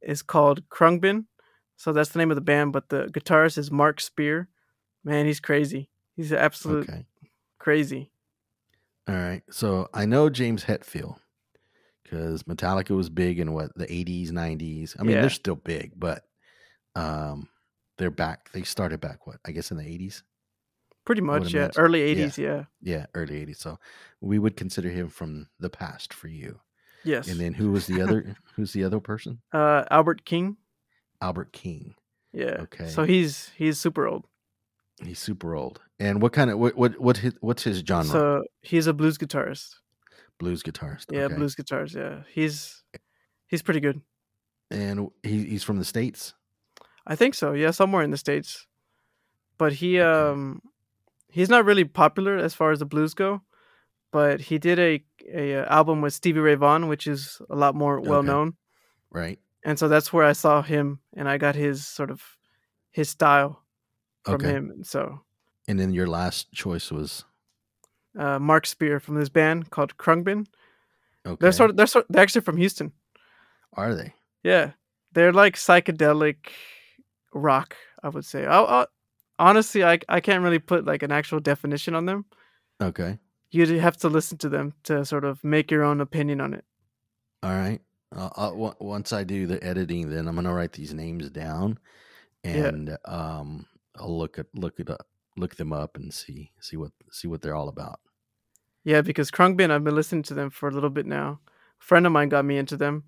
is called Khruangbin. So that's the name of the band, but the guitarist is Mark Speer. Man, he's crazy. He's absolute Okay. crazy. All right. So I know James Hetfield because Metallica was big in what the 80s, 90s. I mean, Yeah. they're still big, but um, they're back. They started back what I guess in the 80s. Pretty much, yeah. imagine. Early 80s, yeah. Yeah, early 80s. So we would consider him from the past for you. Yes. And then who was the other? who's the other person? uh, Albert King. Albert King. Yeah. Okay. So he's he's super old. He's super old. And what kind of what what what his, what's his genre? So he's a blues guitarist. blues guitarist. Yeah, okay. blues guitars. Yeah, he's he's pretty good. And he, he's from the states. I think so. Yeah, somewhere in the states. But he Okay. um he's not really popular as far as the blues go, but he did a a, uh, album with Stevie Ray Vaughan, which is a lot more well Okay. known. Right. And so that's where I saw him and I got his sort of his style from Okay. him. And so And then your last choice was uh, Mark Speer from this band called Khruangbin. okay. They're sort of they're sort they're actually from Houston. Are they? Yeah, they're like psychedelic rock. I would say. I, I, honestly, I I can't really put like an actual definition on them. Okay. You'd have to listen to them to sort of make your own opinion on it. All right. Uh, uh, on- once I do the editing, then I'm gonna write these names down, Yeah. and um, I'll look at look it up, look them up, and see see what see what they're all about. Yeah, because Khruangbin, I've been listening to them for a little bit now. A friend of mine got me into them,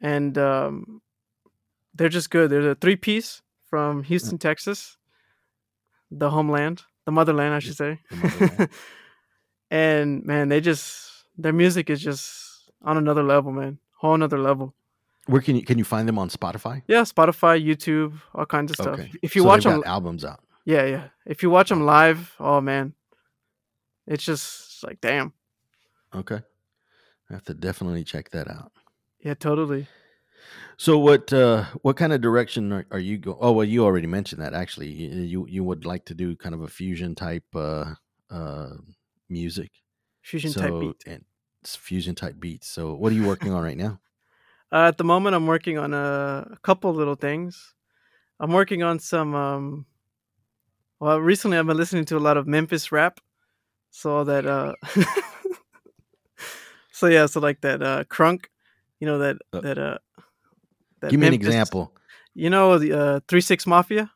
and um, they're just good. They're a three piece from Houston, Texas, the homeland, the motherland, I should say. and man, they just their music is just on another level, man. Whole another level. Where can you can you find them on Spotify? Yeah, Spotify, YouTube, all kinds of stuff. Okay. If you So watch them, albums out. yeah, yeah. If you watch them live, oh man, it's just like damn. Okay. I have to definitely check that out. Yeah, totally. So what uh what kind of direction are, are you going? Oh, well you already mentioned that actually. You you, would like to do kind of a fusion type uh uh music. Fusion type beat. and it's fusion type beats. So what are you working on right now? Uh, at the moment, I'm working on a, a couple little things. I'm working on some. Um, well, recently I've been listening to a lot of Memphis rap, so that. Uh, so yeah, so like that uh, crunk, you know that Uh, that uh, that Give me an example. You know the uh, Three Six Mafia.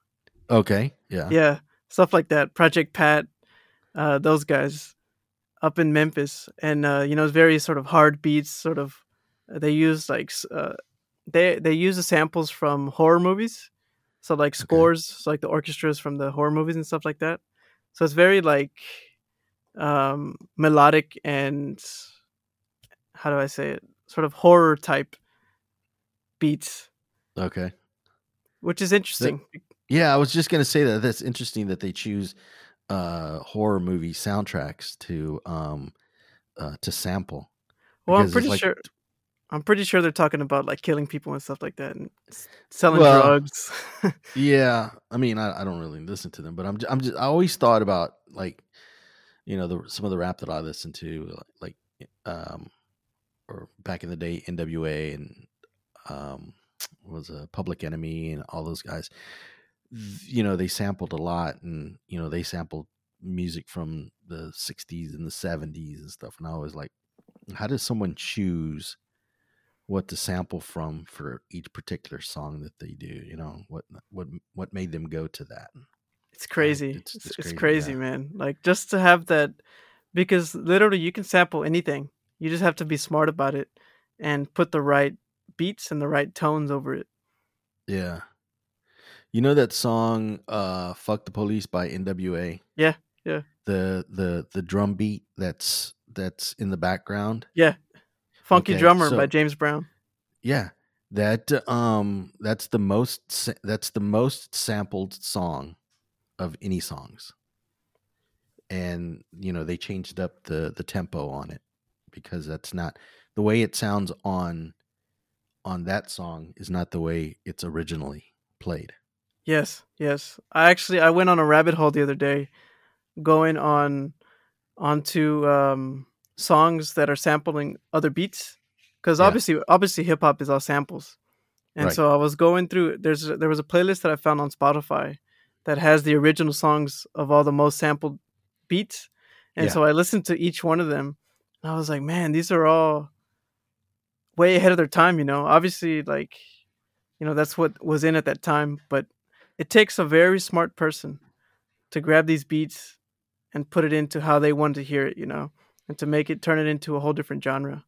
Okay. Yeah. yeah stuff like that project pat uh those guys up in memphis and uh you know it's very sort of hard beats sort of they use like uh they they use the samples from horror movies so like scores so like the orchestras from the horror movies and stuff like that so it's very like um melodic and how do i say it sort of horror type beats Okay. which is interesting Yeah, I was just gonna say that that's interesting that they choose uh horror movie soundtracks to um uh to sample. Well, I'm pretty like- sure. I'm pretty sure they're talking about like killing people and stuff like that, and selling Well, drugs. Yeah, I mean, I, I don't really listen to them, but I'm j- I'm just I always thought about like, you know, the some of the rap that I listened to, like, um, or back in the day, N.W.A. and um, was a Public Enemy and all those guys. You know, they sampled a lot, and you know, they sampled music from the '60s and the '70s and stuff. And I was like, how does someone choose? what to sample from for each particular song that they do you know what what what made them go to that it's crazy. it's- It's, it's it's, crazy, crazy, man. Like just to have that, because literally you can sample anything. You just have to be smart about it and put the right beats and the right tones over it. yeah you know that song uh fuck the police by nwa Yeah, yeah. the the the drum beat that's that's in the background Yeah. Funky Okay, Drummer so- by James Brown. yeah that um that's the most that's the most sampled song of any songs and you know they changed up the the tempo on it because that's not the way it sounds on on that song is not the way it's originally played Yes, yes. I actually I went on a rabbit hole the other day, going on onto um, songs that are sampling other beats, because Yeah. obviously obviously hip hop is all samples, and Right. so I was going through. There's there was a playlist that I found on Spotify that has the original songs of all the most sampled beats, and Yeah. so I listened to each one of them, and I was like, man, these are all way ahead of their time. You know, obviously like you know that's what was in at that time but it takes a very smart person to grab these beats and put it into how they want to hear it you know and to make it turn it into a whole different genre.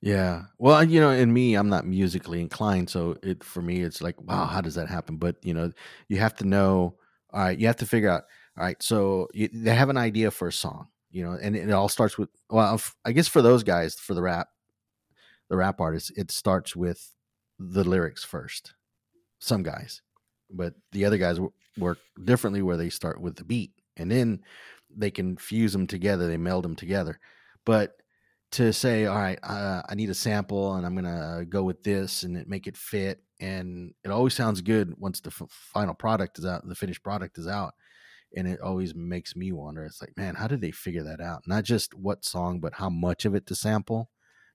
Yeah. Well you know in me i'm not musically inclined so it for me it's like wow how does that happen? But you know you have to know all right you have to figure out all right so you, they have an idea for a song you know and it all starts with well i guess for those guys for the rap the rap artists it starts with the lyrics first. Some guys but the other guys w- work differently where they start with the beat and then they can fuse them together they meld them together. But to say all right uh, i need a sample and i'm gonna go with this and make it fit and it always sounds good once the f- final product is out the finished product is out and it always makes me wonder it's like man how did they figure that out? Not just what song but how much of it to sample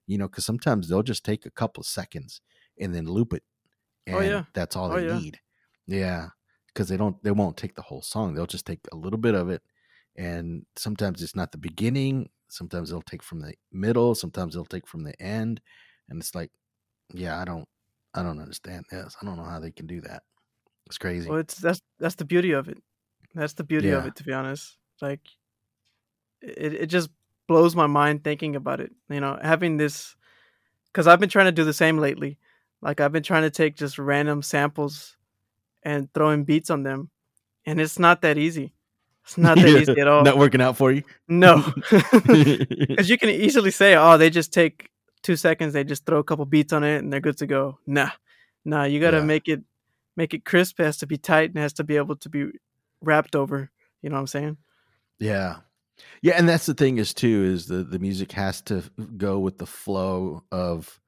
you know because sometimes they'll just take a couple of seconds and then loop it and Oh, yeah. that's all Oh, they yeah. need. Yeah because they don't they won't take the whole song they'll just take a little bit of it and sometimes it's not the beginning sometimes they'll take from the middle sometimes they'll take from the end and it's like yeah i don't i don't understand this i don't know how they can do that. It's crazy. Well it's that's that's the beauty of it. That's the beauty of it to be honest. Like it, it just blows my mind thinking about it you know having this because i've been trying to do the same lately. Like i've been trying to take just random samples and throwing beats on them and it's not that easy. It's not that easy at all. Not working out for you? No. Because you can easily say oh they just take two seconds they just throw a couple beats on it and they're good to go. Nah. Nah you gotta Yeah. make it make it crisp. It has to be tight and it has to be able to be wrapped over. You know what i'm saying? Yeah. Yeah, and that's the thing is too is the the music has to go with the flow of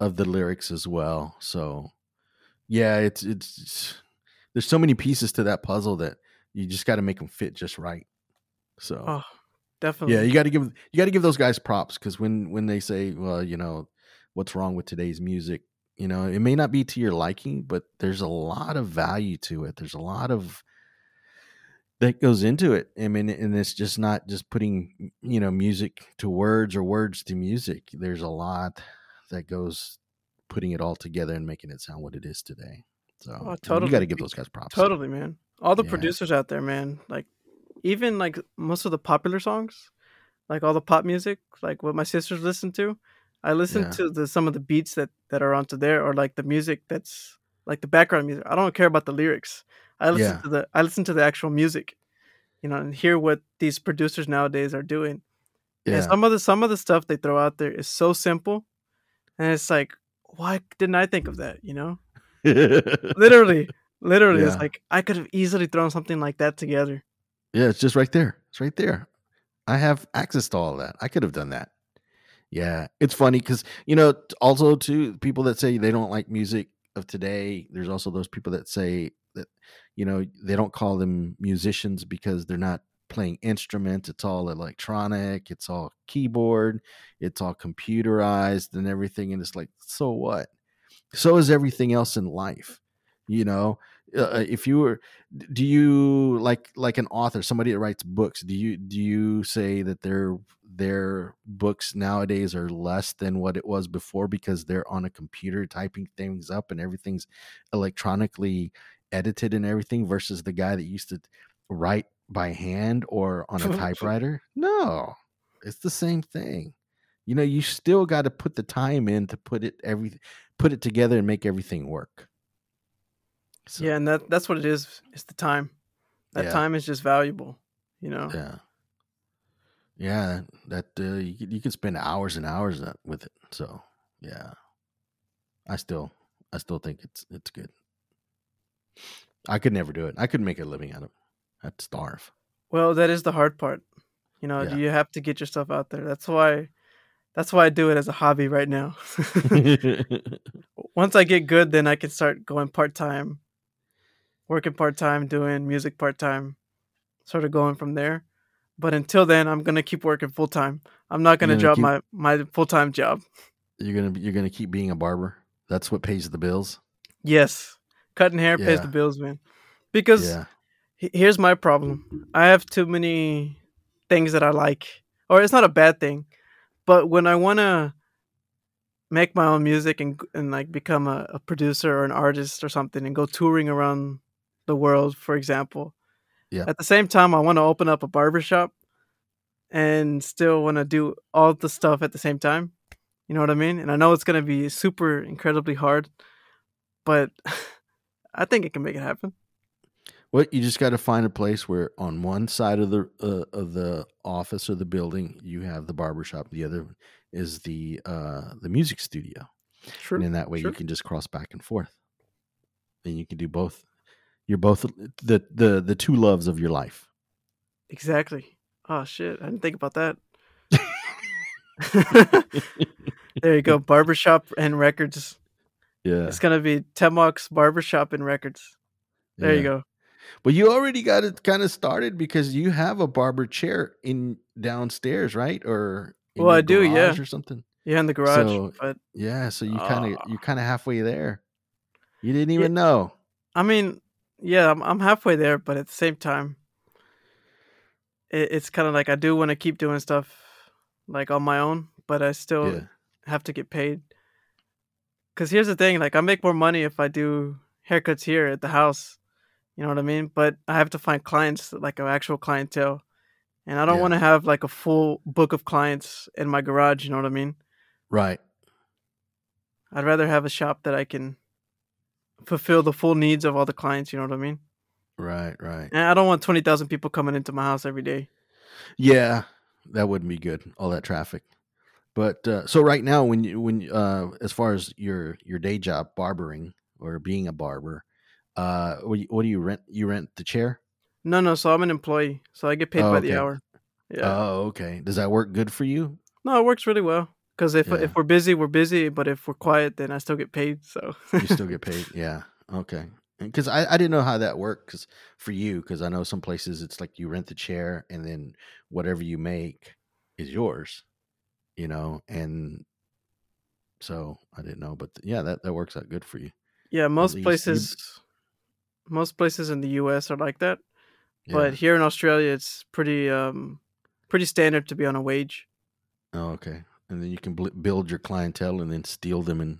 of the lyrics as well. So yeah, it's it's, it's there's so many pieces to that puzzle that you just got to make them fit just right. So Oh, definitely. yeah, you got to give you got to give those guys props because when when they say, well, you know, what's wrong with today's music, you know, it may not be to your liking, but there's a lot of value to it. There's a lot of that goes into it. I mean, and it's just not just putting you know music to words or words to music. There's a lot that goes putting it all together and making it sound what it is today. So Oh, totally. you got to give those guys props. Totally, man. All the Yeah. producers out there, man. Like even like most of the popular songs, like all the pop music, like what my sisters listen to. I listen Yeah. to the some of the beats that that are onto there, or like the music that's like the background music. I don't care about the lyrics. I listen Yeah. to the I listen to the actual music, you know, and hear what these producers nowadays are doing. And Yeah, some of the some of the stuff they throw out there is so simple, and it's like, why didn't I think of that? You know, literally, literally, it's like I could have easily thrown something like that together. Yeah, it's just right there. It's right there. I have access to all that. I could have done that. Yeah, it's funny because you know, also too, people that say they don't like music of today. There's also those people that say you know they don't call them musicians because they're not playing instruments. It's all electronic. It's all keyboard. It's all computerized and everything. And it's like, so what? So is everything else in life. You know, uh, if you were do you like like an author somebody that writes books do you do you say that their their books nowadays are less than what it was before because they're on a computer typing things up and everything's electronically edited and everything versus the guy that used to write by hand or on a typewriter no it's the same thing you know you still got to put the time in to put it every put it together and make everything work So- Yeah, and that that's what it is. It's the time. That Yeah. time is just valuable. You know. Yeah. Yeah, that uh, you you could spend hours and hours with it. So, yeah. I still I still think it's it's good. I could never do it. I couldn't make a living out of it. I'd starve. Well, that is the hard part. You know, Yeah. you have to get yourself out there. That's why. That's why I do it as a hobby right now. Once I get good, then I can start going part time, working part time, doing music part time, sort of going from there. But until then, I'm gonna keep working full time. I'm not gonna gonna drop keep- my my full time job. you're gonna you're gonna keep being a barber. That's what pays the bills. Yes, cutting hair pays the bills, man. Because Yeah, here's my problem. I have too many things that i like. Or it's not a bad thing but when i want to make my own music and and like become a, a producer or an artist or something and go touring around the world for example Yeah. at the same time i want to open up a barbershop and still want to do all the stuff at the same time. You know what i mean? And i know it's going to be super incredibly hard but i think it can make it happen Well, you just got to find a place where on one side of the uh, of the office or the building you have the barber shop, the other is the uh, the music studio. True. and in that way sure. you can just cross back and forth and you can do both you're both the the the two loves of your life Exactly. Oh shit, I didn't think about that. there you go, barbershop and records. Yeah It's gonna be Temox barbershop and records. There you go. but you already got it kind of started because you have a barber chair in downstairs right or in Well, I do, yeah. or something Yeah, in the garage. So- but yeah so you kind of Ah. you're kind of halfway there you didn't Yeah. even know I mean, yeah, I'm I'm halfway there, but at the same time, it, it's kind of like I do want to keep doing stuff like on my own, but I still yeah have to get paid. Cause here's the thing, like I make more money if I do haircuts here at the house. You know what I mean? But I have to find clients, like an actual clientele. And I don't Yeah. want to have like a full book of clients in my garage, you know what I mean? right I'd rather have a shop that I can fulfill the full needs of all the clients, you know what I mean? right right And I don't want 20,000 people coming into my house every day. Yeah, that wouldn't be good. All that traffic. But uh, so right now, when you when uh, as far as your your day job, barbering or being a barber, uh, what do you, what do you rent? You rent the chair? No, no, so I'm an employee, so I get paid Oh, by okay. the hour. Yeah. Oh, okay. Does that work good for you? no, it works really well. Because if Yeah. if we're busy, we're busy. But if we're quiet, then I still get paid. So You still get paid. Yeah. Okay. Because I, I didn't know how that worked. Because for you, because I know some places it's like you rent the chair and then whatever you make is yours. You know, and so I didn't know, but yeah, that that works out good for you. yeah, most least you- places, most places in the U.S. are like that. Yeah. But here in Australia, it's pretty um pretty standard to be on a wage. oh, okay. And then you can bl- build your clientele and then steal them and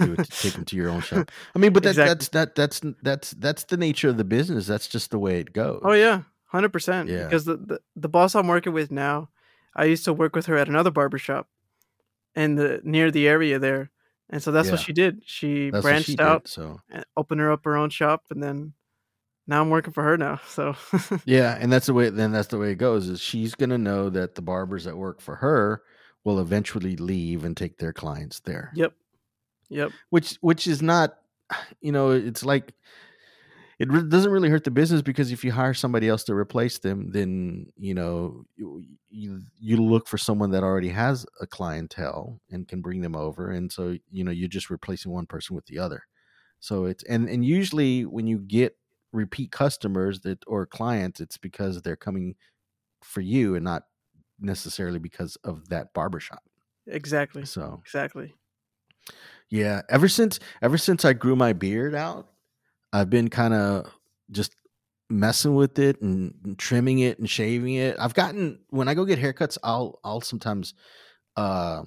do it, take them to your own shop. I mean, but that, Exactly. that's that that's that's that's the nature of the business. That's just the way it goes. Oh yeah, hundred percent. Yeah. Because the, the the boss I'm working with now, I used to work with her at another barber shop, in the near the area there, and so that's what she did. She that's branched she did, out, so and opened her up her own shop, and then now I'm working for her now. So Yeah, and that's the way. Then that's the way it goes. Is she's gonna know that the barbers that work for her will eventually leave and take their clients there. yep, yep, Which which is not, you know, it's like it re- doesn't really hurt the business because if you hire somebody else to replace them, then you know you you, you look for someone that already has a clientele and can bring them over, and so you know you're just replacing one person with the other. So it's and and usually when you get repeat customers that or clients, it's because they're coming for you and not necessarily because of that barbershop. exactly, So exactly. yeah, ever since ever since I grew my beard out, I've been kind of just messing with it and, trimming it and shaving it. I've gotten when I go get haircuts, I'll I'll sometimes uh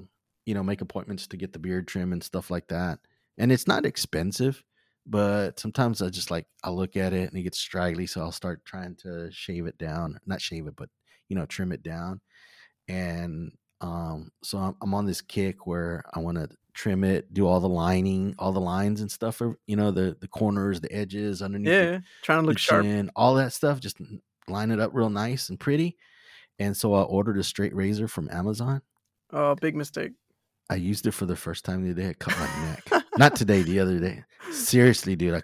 you know make appointments to get the beard trim and stuff like that. And it's not expensive, but sometimes I just like I look at it and it gets straggly, so I'll start trying to shave it down. Not shave it, but you know, trim it down. And um so I'm, I'm on this kick where I want to trim it, do all the lining, all the lines and stuff, or you know, the the corners, the edges underneath the Yeah, trying to look the sharp. chin, all that stuff, just line it up real nice and pretty. And so I ordered a straight razor from Amazon. Oh, big mistake. I used it for the first time the other day. I cut my neck. Not today, the other day. Seriously, dude. I,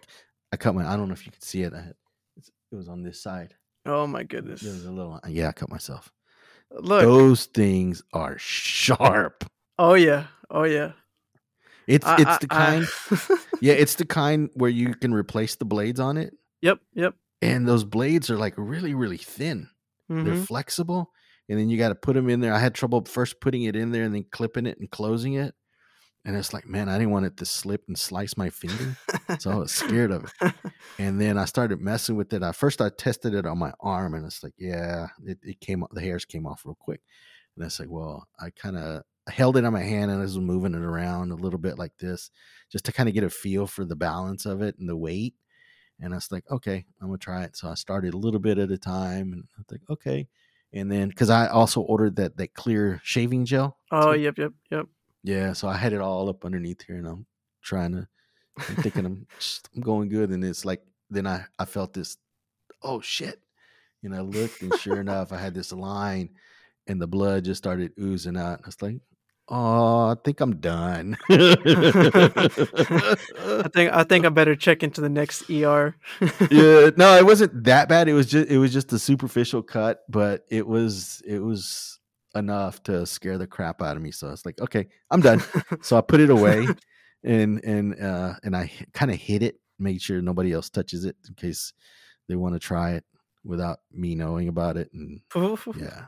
I cut my. I don't know if you could see it. I had, it's, it was on this side. Oh my goodness. There was a little. Yeah, I cut myself. Look. Those things are sharp. Oh yeah. Oh yeah. It's I- it's I- the I- kind. yeah, it's the kind where you can replace the blades on it, yep. Yep. and those blades are like really really thin. They're mhm. flexible, and then you got to put them in there. I had trouble first putting it in there and then clipping it and closing it. And it's like, man, I didn't want it to slip and slice my finger, so I was scared of it. And then I started messing with it. I first, I tested it on my arm, and it's like, yeah, it, it came. The hairs came off real quick. And it's like, well, I kind of held it on my hand and I was moving it around a little bit like this, just to kind of get a feel for the balance of it and the weight. And I was like, okay, I'm gonna try it. So I started a little bit at a time, and I think, okay. And then, because I also ordered that that clear shaving gel. oh too. yep. Yep. Yep. Yeah, so I had it all up underneath here, and I'm trying to. I'm thinking I'm just, I'm going good, and it's like then I I felt this, oh shit, and I looked, and sure enough, I had this line, and the blood just started oozing out. And I was like, oh, I think I'm done. I think I think I better check into the next ER. yeah, no, it wasn't that bad. It was just it was just a superficial cut, but it was it was enough to scare the crap out of me. So I was like, okay, I'm done. so I put it away and and uh and I kind of hid it, made sure nobody else touches it in case they want to try it without me knowing about it. And yeah.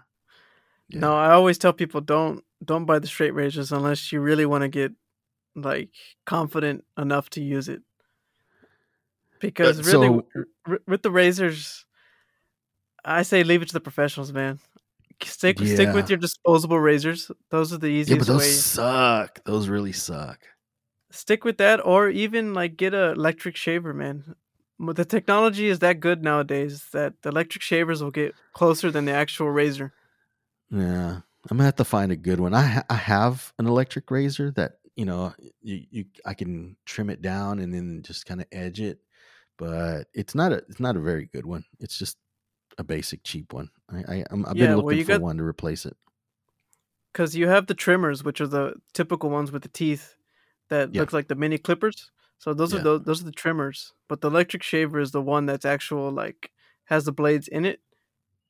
Yeah. No, I always tell people don't don't buy the straight razors unless you really want to get like confident enough to use it. Because really, so- r- with the razors, I say leave it to the professionals, man. Stick stick with your disposable razors. Those are the Yeah, easiest but those way. suck. Those really suck. Stick with that, or even like get a electric shaver, man. The technology is that good nowadays that the electric shavers will get closer than the actual razor. Yeah, I'm gonna have to find a good one. I ha- I have an electric razor that you know you, you I can trim it down and then just kind of edge it, but it's not a it's not a very good one. It's just a basic cheap one. I, I I'm, I've Yeah, been looking you for got- one to replace it. because you have the trimmers, which are the typical ones with the teeth that Yeah. look like the mini clippers. So those Yeah. are those, those are the trimmers. But the electric shaver is the one that's actual like has the blades in it.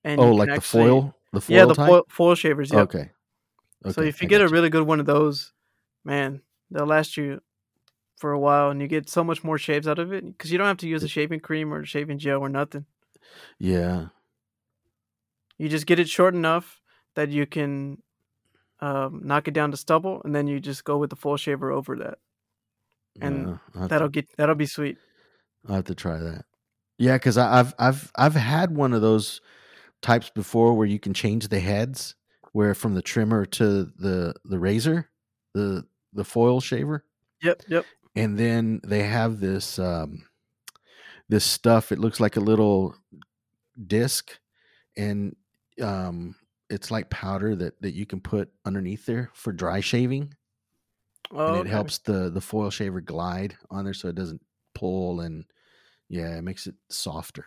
And Oh, like the foil, the foil Yeah, the type. foil, foil shavers. Yeah. Okay. so if you I get a got really good one of those, man, they'll last you for a while, and you get so much more shaves out of it because you don't have to use a shaving cream or shaving gel or nothing. yeah, You just get it short enough that you can um, knock it down to stubble, and then you just go with the full shaver over that. And yeah, I'll to- That'll get that'll be sweet. I'll have to try that. Yeah, because I've I've I've had one of those types before where you can change the heads, where from the trimmer to the the razor, the the foil shaver, Yep, yep. and then they have this um this stuff. It looks like a little disc, and um it's like powder that that you can put underneath there for dry shaving, Oh, and it okay. helps the the foil shaver glide on there so it doesn't pull and yeah, it makes it softer.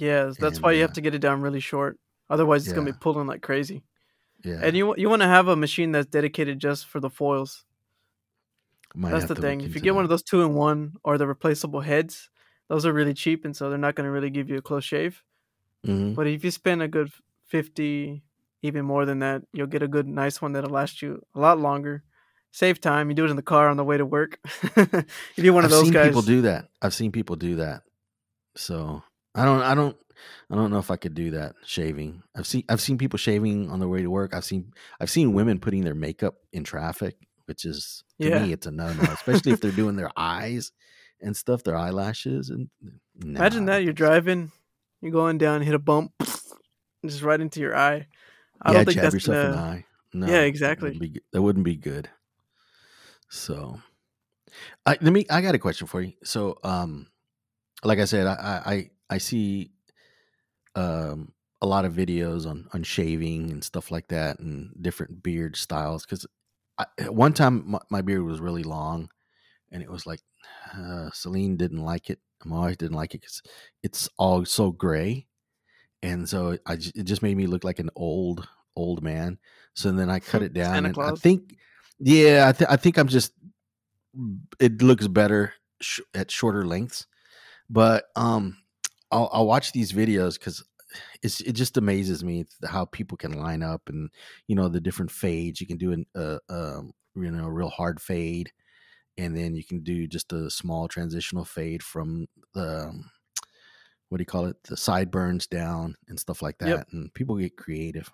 Yeah, that's and, why you uh, have to get it down really short. Otherwise, it's gonna be pulling like crazy. Yeah, And you you want to have a machine that's dedicated just for the foils. might That's the thing. If you get one of those two in one or the replaceable heads, those are really cheap, and so they're not gonna really give you a close shave. Mhm. But if you spend a good fifty, even more than that, you'll get a good, nice one that'll last you a lot longer. Save time. You do it in the car on the way to work. if you're one of I've those seen guys, people do that. I've seen people do that. So I don't, I don't, I don't know if I could do that shaving. I've seen, I've seen people shaving on their way to work. I've seen, I've seen women putting their makeup in traffic, which is to Yeah. me, it's a no no, especially if they're doing their eyes and stuff, their eyelashes and. nah, imagine that you're driving, you're going down, hit a bump, just right into your eye. I yeah, don't think jab that's yourself gonna. eye. No, Yeah, that exactly. wouldn't be. That wouldn't be good. So, I let me. I got a question for you. So, um, like I said, I I I, I see, um, a lot of videos on on shaving and stuff like that, and different beard styles. Because at one time my, my beard was really long, and it was like uh, Celine didn't like it. My wife didn't like it because it's all so gray, and so I it just made me look like an old old man. So then I cut it down, and I think, yeah, I, th- I think I'm just. It looks better sh- at shorter lengths, but um, I'll, I'll watch these videos because it's it just amazes me how people can line up and you know the different fades. You can do an uh, um, you know a real hard fade, and then you can do just a small transitional fade from the um, what do you call it the sideburns down and stuff like that Yep. and people get creative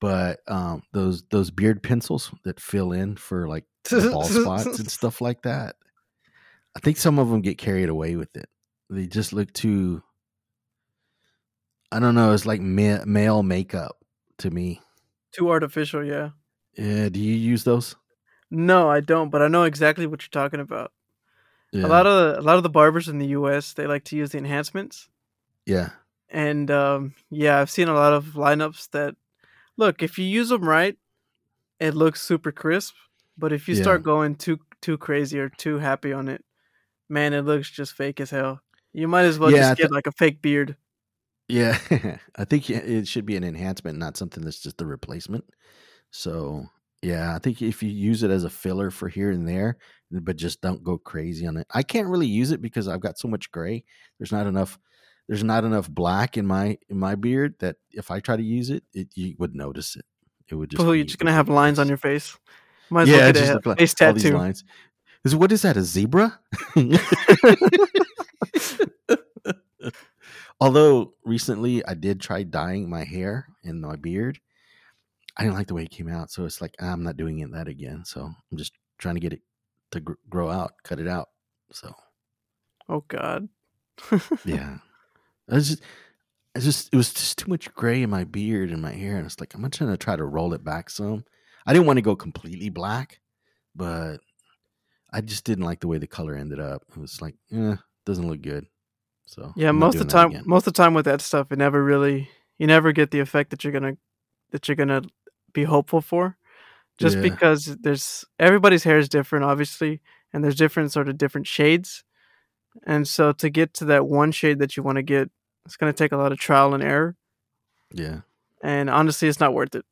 but um those those beard pencils that fill in for like bald spots and stuff like that i think some of them get carried away with it they just look too i don't know it's like ma- male makeup to me Too artificial, yeah. yeah do you use those No, I don't, but I know exactly what you're talking about. yeah A lot of a lot of the barbers in the U.S. they like to use the enhancements, yeah and um, yeah, I've seen a lot of lineups that look if you use them right, it looks super crisp. But if you Yeah. start going too too crazy or too happy on it, man, it looks just fake as hell. You might as well Yeah, just get like a fake beard. Yeah, I think it should be an enhancement, not something that's just a replacement. So, yeah, I think if you use it as a filler for here and there, but just don't go crazy on it. I can't really use it because I've got so much gray. There's not enough. There's not enough black in my in my beard that if I try to use it, it you would notice it. It would just. oh, you're just gonna have lines on your face. Might as yeah, well get just a face all these lines. Is what is that? A zebra? Although recently I did try dyeing my hair and my beard, I didn't like the way it came out. So it's like ah, I'm not doing it that again. So I'm just trying to get it to gr- grow out, cut it out. So Oh God. yeah, I was just, it's just it was just too much gray in my beard and my hair, and it's like I'm trying to try to roll it back some. I didn't want to go completely black, but I just didn't like the way the color ended up. It was like, eh, doesn't look good. So Yeah, most of the time, most of the time with that stuff, it never really, you never get the effect that you're gonna, that you're gonna be hopeful for, just Yeah. because there's everybody's hair is different, obviously, and there's different sort of different shades, and so to get to that one shade that you want to get, it's gonna take a lot of trial and error, yeah. and honestly, it's not worth it.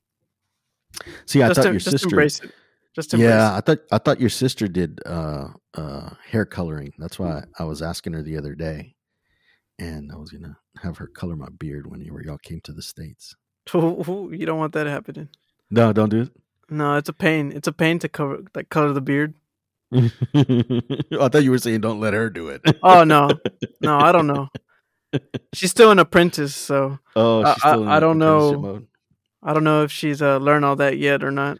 See, I just thought to, your sister. Just embrace Yeah. I thought I thought your sister did uh, uh, hair coloring. That's why Mm. I was asking her the other day, and I was gonna have her color my beard when you were y'all came to the states. you don't want that happening. No, don't do it. No, it's a pain. It's a pain to cover like color the beard. I thought you were saying don't let her do it. Oh no, no, I don't know. She's still an apprentice, so oh, I- she's still I- I don't know. mode. I don't know if she's uh, learned all that yet or not.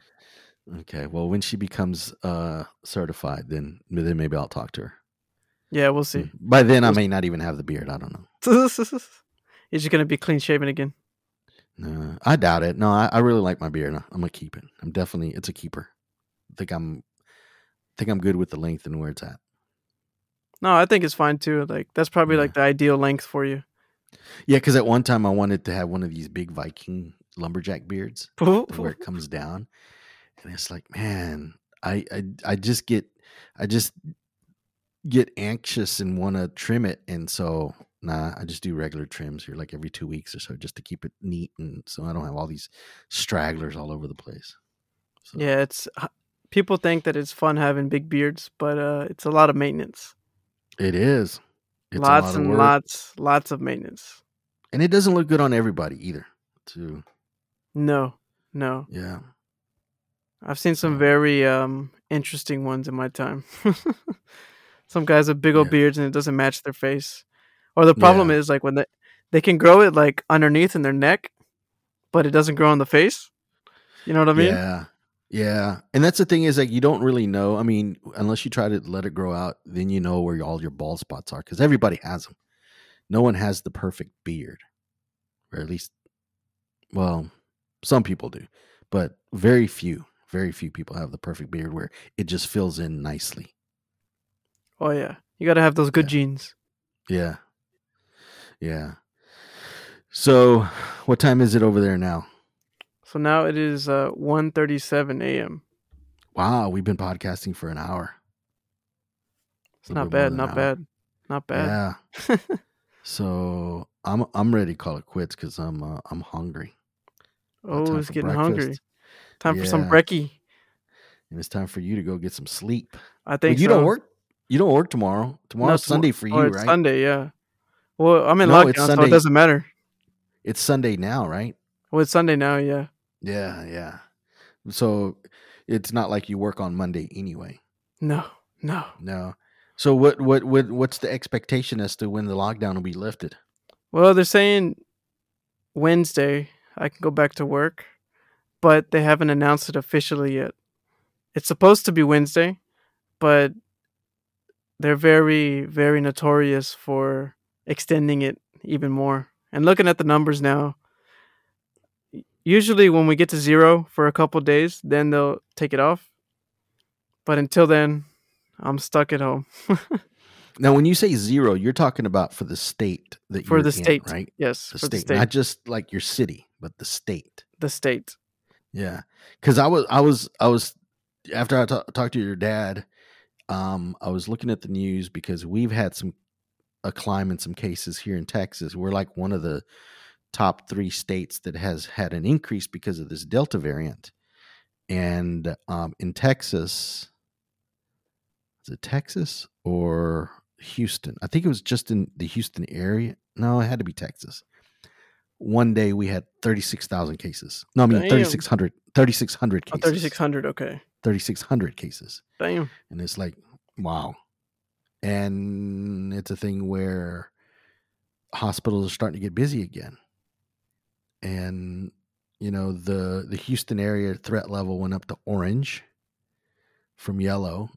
Okay, well, when she becomes uh certified, then then maybe I'll talk to her. Yeah, we'll see. By then, I may not even have the beard. I don't know. Is she gonna be clean shaven again? No, I doubt it. No, I, I really like my beard. I'm gonna keep it. I'm definitely it's a keeper. I think I'm think I'm good with the length and where it's at. No, I think it's fine too. Like that's probably Yeah. like the ideal length for you. Yeah, because at one time I wanted to have one of these big Viking lumberjack beards where it comes down, and it's like, man, I I, I just get I just get anxious and want to trim it, and so nah, I just do regular trims here, like every two weeks or so, just to keep it neat, and so I don't have all these stragglers all over the place. So, Yeah, it's people think that it's fun having big beards, but uh, it's a lot of maintenance. it is. It's lots lot and lots, lots of maintenance. and it doesn't look good on everybody either. Too, No, no. yeah. I've seen some very um interesting ones in my time. some guys have big old Yeah. beards and it doesn't match their face. Or the problem Yeah. is like when they they can grow it like underneath in their neck, but it doesn't grow on the face. You know what I mean? Yeah. Yeah. And that's the thing is like you don't really know. I mean, unless you try to let it grow out, then you know where all your bald spots are because everybody has them. No one has the perfect beard. Or at least well, some people do, but very few, very few people have the perfect beard where it just fills in nicely. Oh yeah. You gotta have those good Yeah. genes. Yeah. Yeah. So, what time is it over there now? So now it is uh 1.37 a.m. Wow, we've been podcasting for an hour. It's not little bit more bad, not hour. bad. Not bad. Yeah. So I'm I'm ready to call it quits because I'm uh, I'm hungry. oh, it's getting hungry. Time for some brekkie. and it's time for you to go get some sleep. I think you so. don't work. You don't work tomorrow. No, Tomorrow's tomo- Sunday for oh, you, oh, it's right? Sunday, yeah. Well, I'm in No, lockdown, so Sunday. it doesn't matter. It's Sunday now, right? Well, it's Sunday now, yeah. Yeah, yeah. So it's not like you work on Monday anyway. No, no. No. So what what what what's the expectation as to when the lockdown will be lifted? Well, they're saying Wednesday I can go back to work, but they haven't announced it officially yet. It's supposed to be Wednesday, but they're very, very notorious for extending it even more. And looking at the numbers now, usually when we get to zero for a couple days, then they'll take it off. But until then, I'm stuck at home. Now, when you say zero, you're talking about for the state that For you're the in, state. right? yes, The for state, the state. not just like your city, but the state. the state. Yeah, because I was, I was, I was after I talked to your dad. Um, I was looking at the news because we've had some a climb in some cases here in Texas. We're like one of the top three states that has had an increase because of this Delta variant, and um, in Texas, is it Texas or Houston? I think it was just in the Houston area. No, it had to be Texas. One day we had 36,000 cases. No, I mean Damn. 3,600 3,600 Oh, cases. 3600, okay. 3,600 cases. Damn. And it's like, wow. And it's a thing where hospitals are starting to get busy again. And you know, the the Houston area threat level went up to orange from yellow.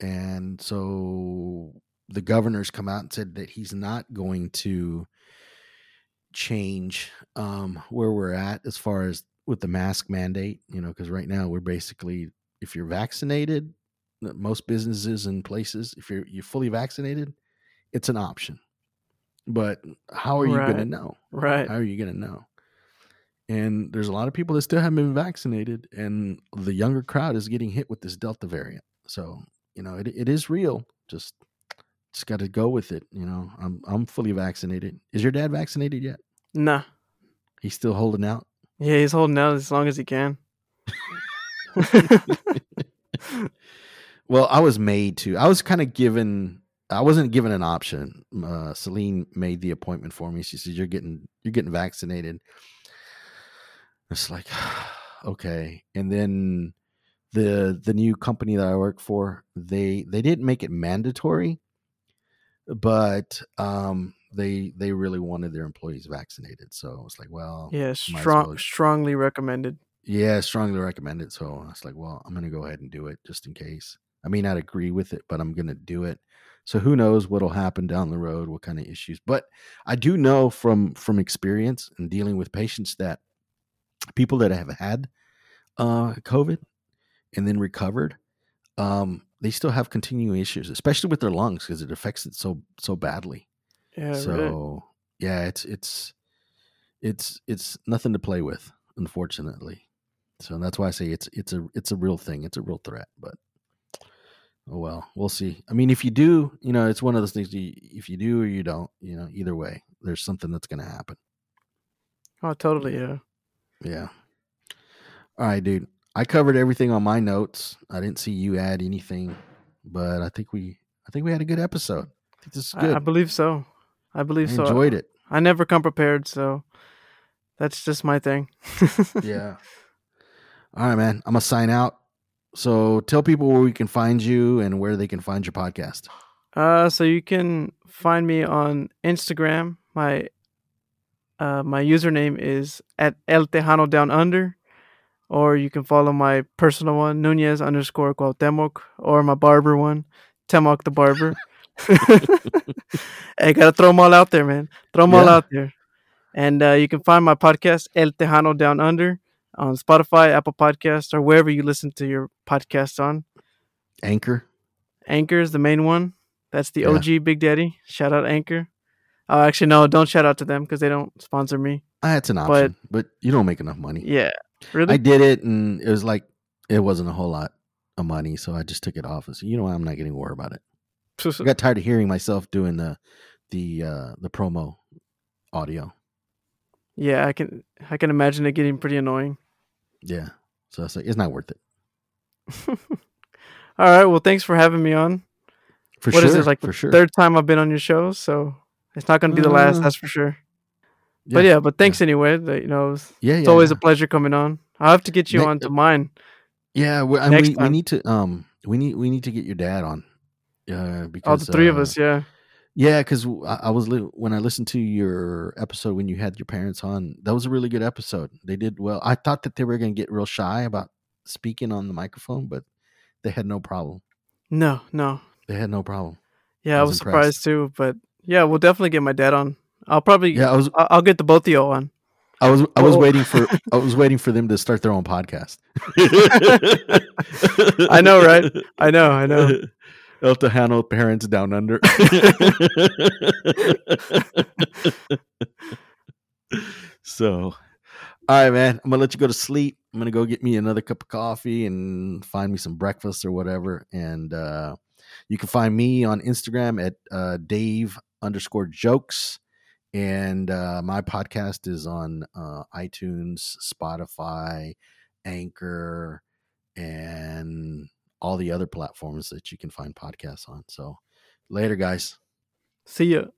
And so the governor's come out and said that he's not going to change um, where we're at as far as with the mask mandate, you know, because right now we're basically, if you're vaccinated, uh, most businesses and places, if you're you're fully vaccinated, it's an option. But how are you going to know? Right. How are you going to know? And there's a lot of people that still haven't been vaccinated, and the younger crowd is getting hit with this Delta variant. So you know, it it is real. Just just got to go with it. You know, I'm I'm fully vaccinated. Is your dad vaccinated yet? Nah. He's still holding out. Yeah, he's holding out as long as he can. Well, I was made to. I was kind of given. I wasn't given an option. Uh, Celine made the appointment for me. She said, "You're getting, you're getting vaccinated." It's like, okay. And then the the new company that I work for, they they didn't make it mandatory, but um they they really wanted their employees vaccinated. So it's like, well, Yeah, strong, well. strongly recommended. yeah, strongly recommended. So I was like, well, I'm gonna go ahead and do it just in case. I may not agree with it, but I'm gonna do it. So who knows what'll happen down the road, what kind of issues. But I do know from from experience and dealing with patients that people that have had uh COVID and then recovered, um, they still have continuing issues, especially with their lungs because it affects it so so badly. Yeah, right. so yeah, it's it's it's it's nothing to play with, unfortunately. So that's why I say it's it's a it's a real thing. It's a real threat. But oh well, we'll see. I mean, if you do, you know, it's one of those things. You, if you do or you don't, you know, either way, there's something that's going to happen. Oh, totally. Yeah. Yeah. All right, dude. I covered everything on my notes. I didn't see you add anything, but I think we I think we had a good episode. I think this is good. I believe so. I I believe so. enjoyed it. I never come prepared, so that's just my thing. Yeah. All right, man. I'm gonna sign out. So tell people where we can find you and where they can find your podcast. Uh, so you can find me on Instagram. My uh, my username is at El Tejano Down Under, or you can follow my personal one, Nunez underscore Cuauhtemoc, or my barber one, Temoc the Barber. hey, gotta throw them all out there, man. Throw them all out there. And uh, you can find my podcast, El Tejano Down Under, on Spotify, Apple Podcasts, or wherever you listen to your podcasts on. Anchor. Anchor is the main one. That's the Yeah. OG Big Daddy. Shout out Anchor. Oh, actually, no, don't shout out to them because they don't sponsor me. Ah, it's an But- option, but, you don't make enough money. Yeah, really. I did it, and it was like it wasn't a whole lot of money, so I just took it off. I said, you know what? I'm not getting worried about it. I got tired of hearing myself doing the the uh, the promo audio. yeah, I can. I can imagine it getting pretty annoying. Yeah, so I was like, it's not worth it All right. Well, thanks for having me on. for What sure. is it like for the sure. third time I've been on your show, so it's not going to be the last. Uh, That's for sure. But yeah, but thanks anyway. That, you know, it's, yeah, it's yeah, always yeah. a pleasure coming on. I'll have to get you Ne- on to mine. Yeah, we, we, we need to um we need we need to get your dad on. Uh, because All the three of uh, us. Yeah. Yeah, because I, I was li- when I listened to your episode when you had your parents on. That was a really good episode. They did well. I thought that they were going to get real shy about speaking on the microphone, but they had no problem. No, no. They had no problem. Yeah, I I was was surprised too. But yeah, we'll definitely get my dad on. I'll probably. Yeah, I was I'll, get the both of you on. I was I was Well- waiting for I was waiting for them to start their own podcast. I know, right? I know, I know. El Tejano parents down under. so, all right, man. I'm gonna let you go to sleep. I'm gonna go get me another cup of coffee and find me some breakfast or whatever. And uh, you can find me on Instagram at uh, Dave underscore jokes. And uh, my podcast is on uh, iTunes, Spotify, Anchor, and all the other platforms that you can find podcasts on. So later, guys. See you.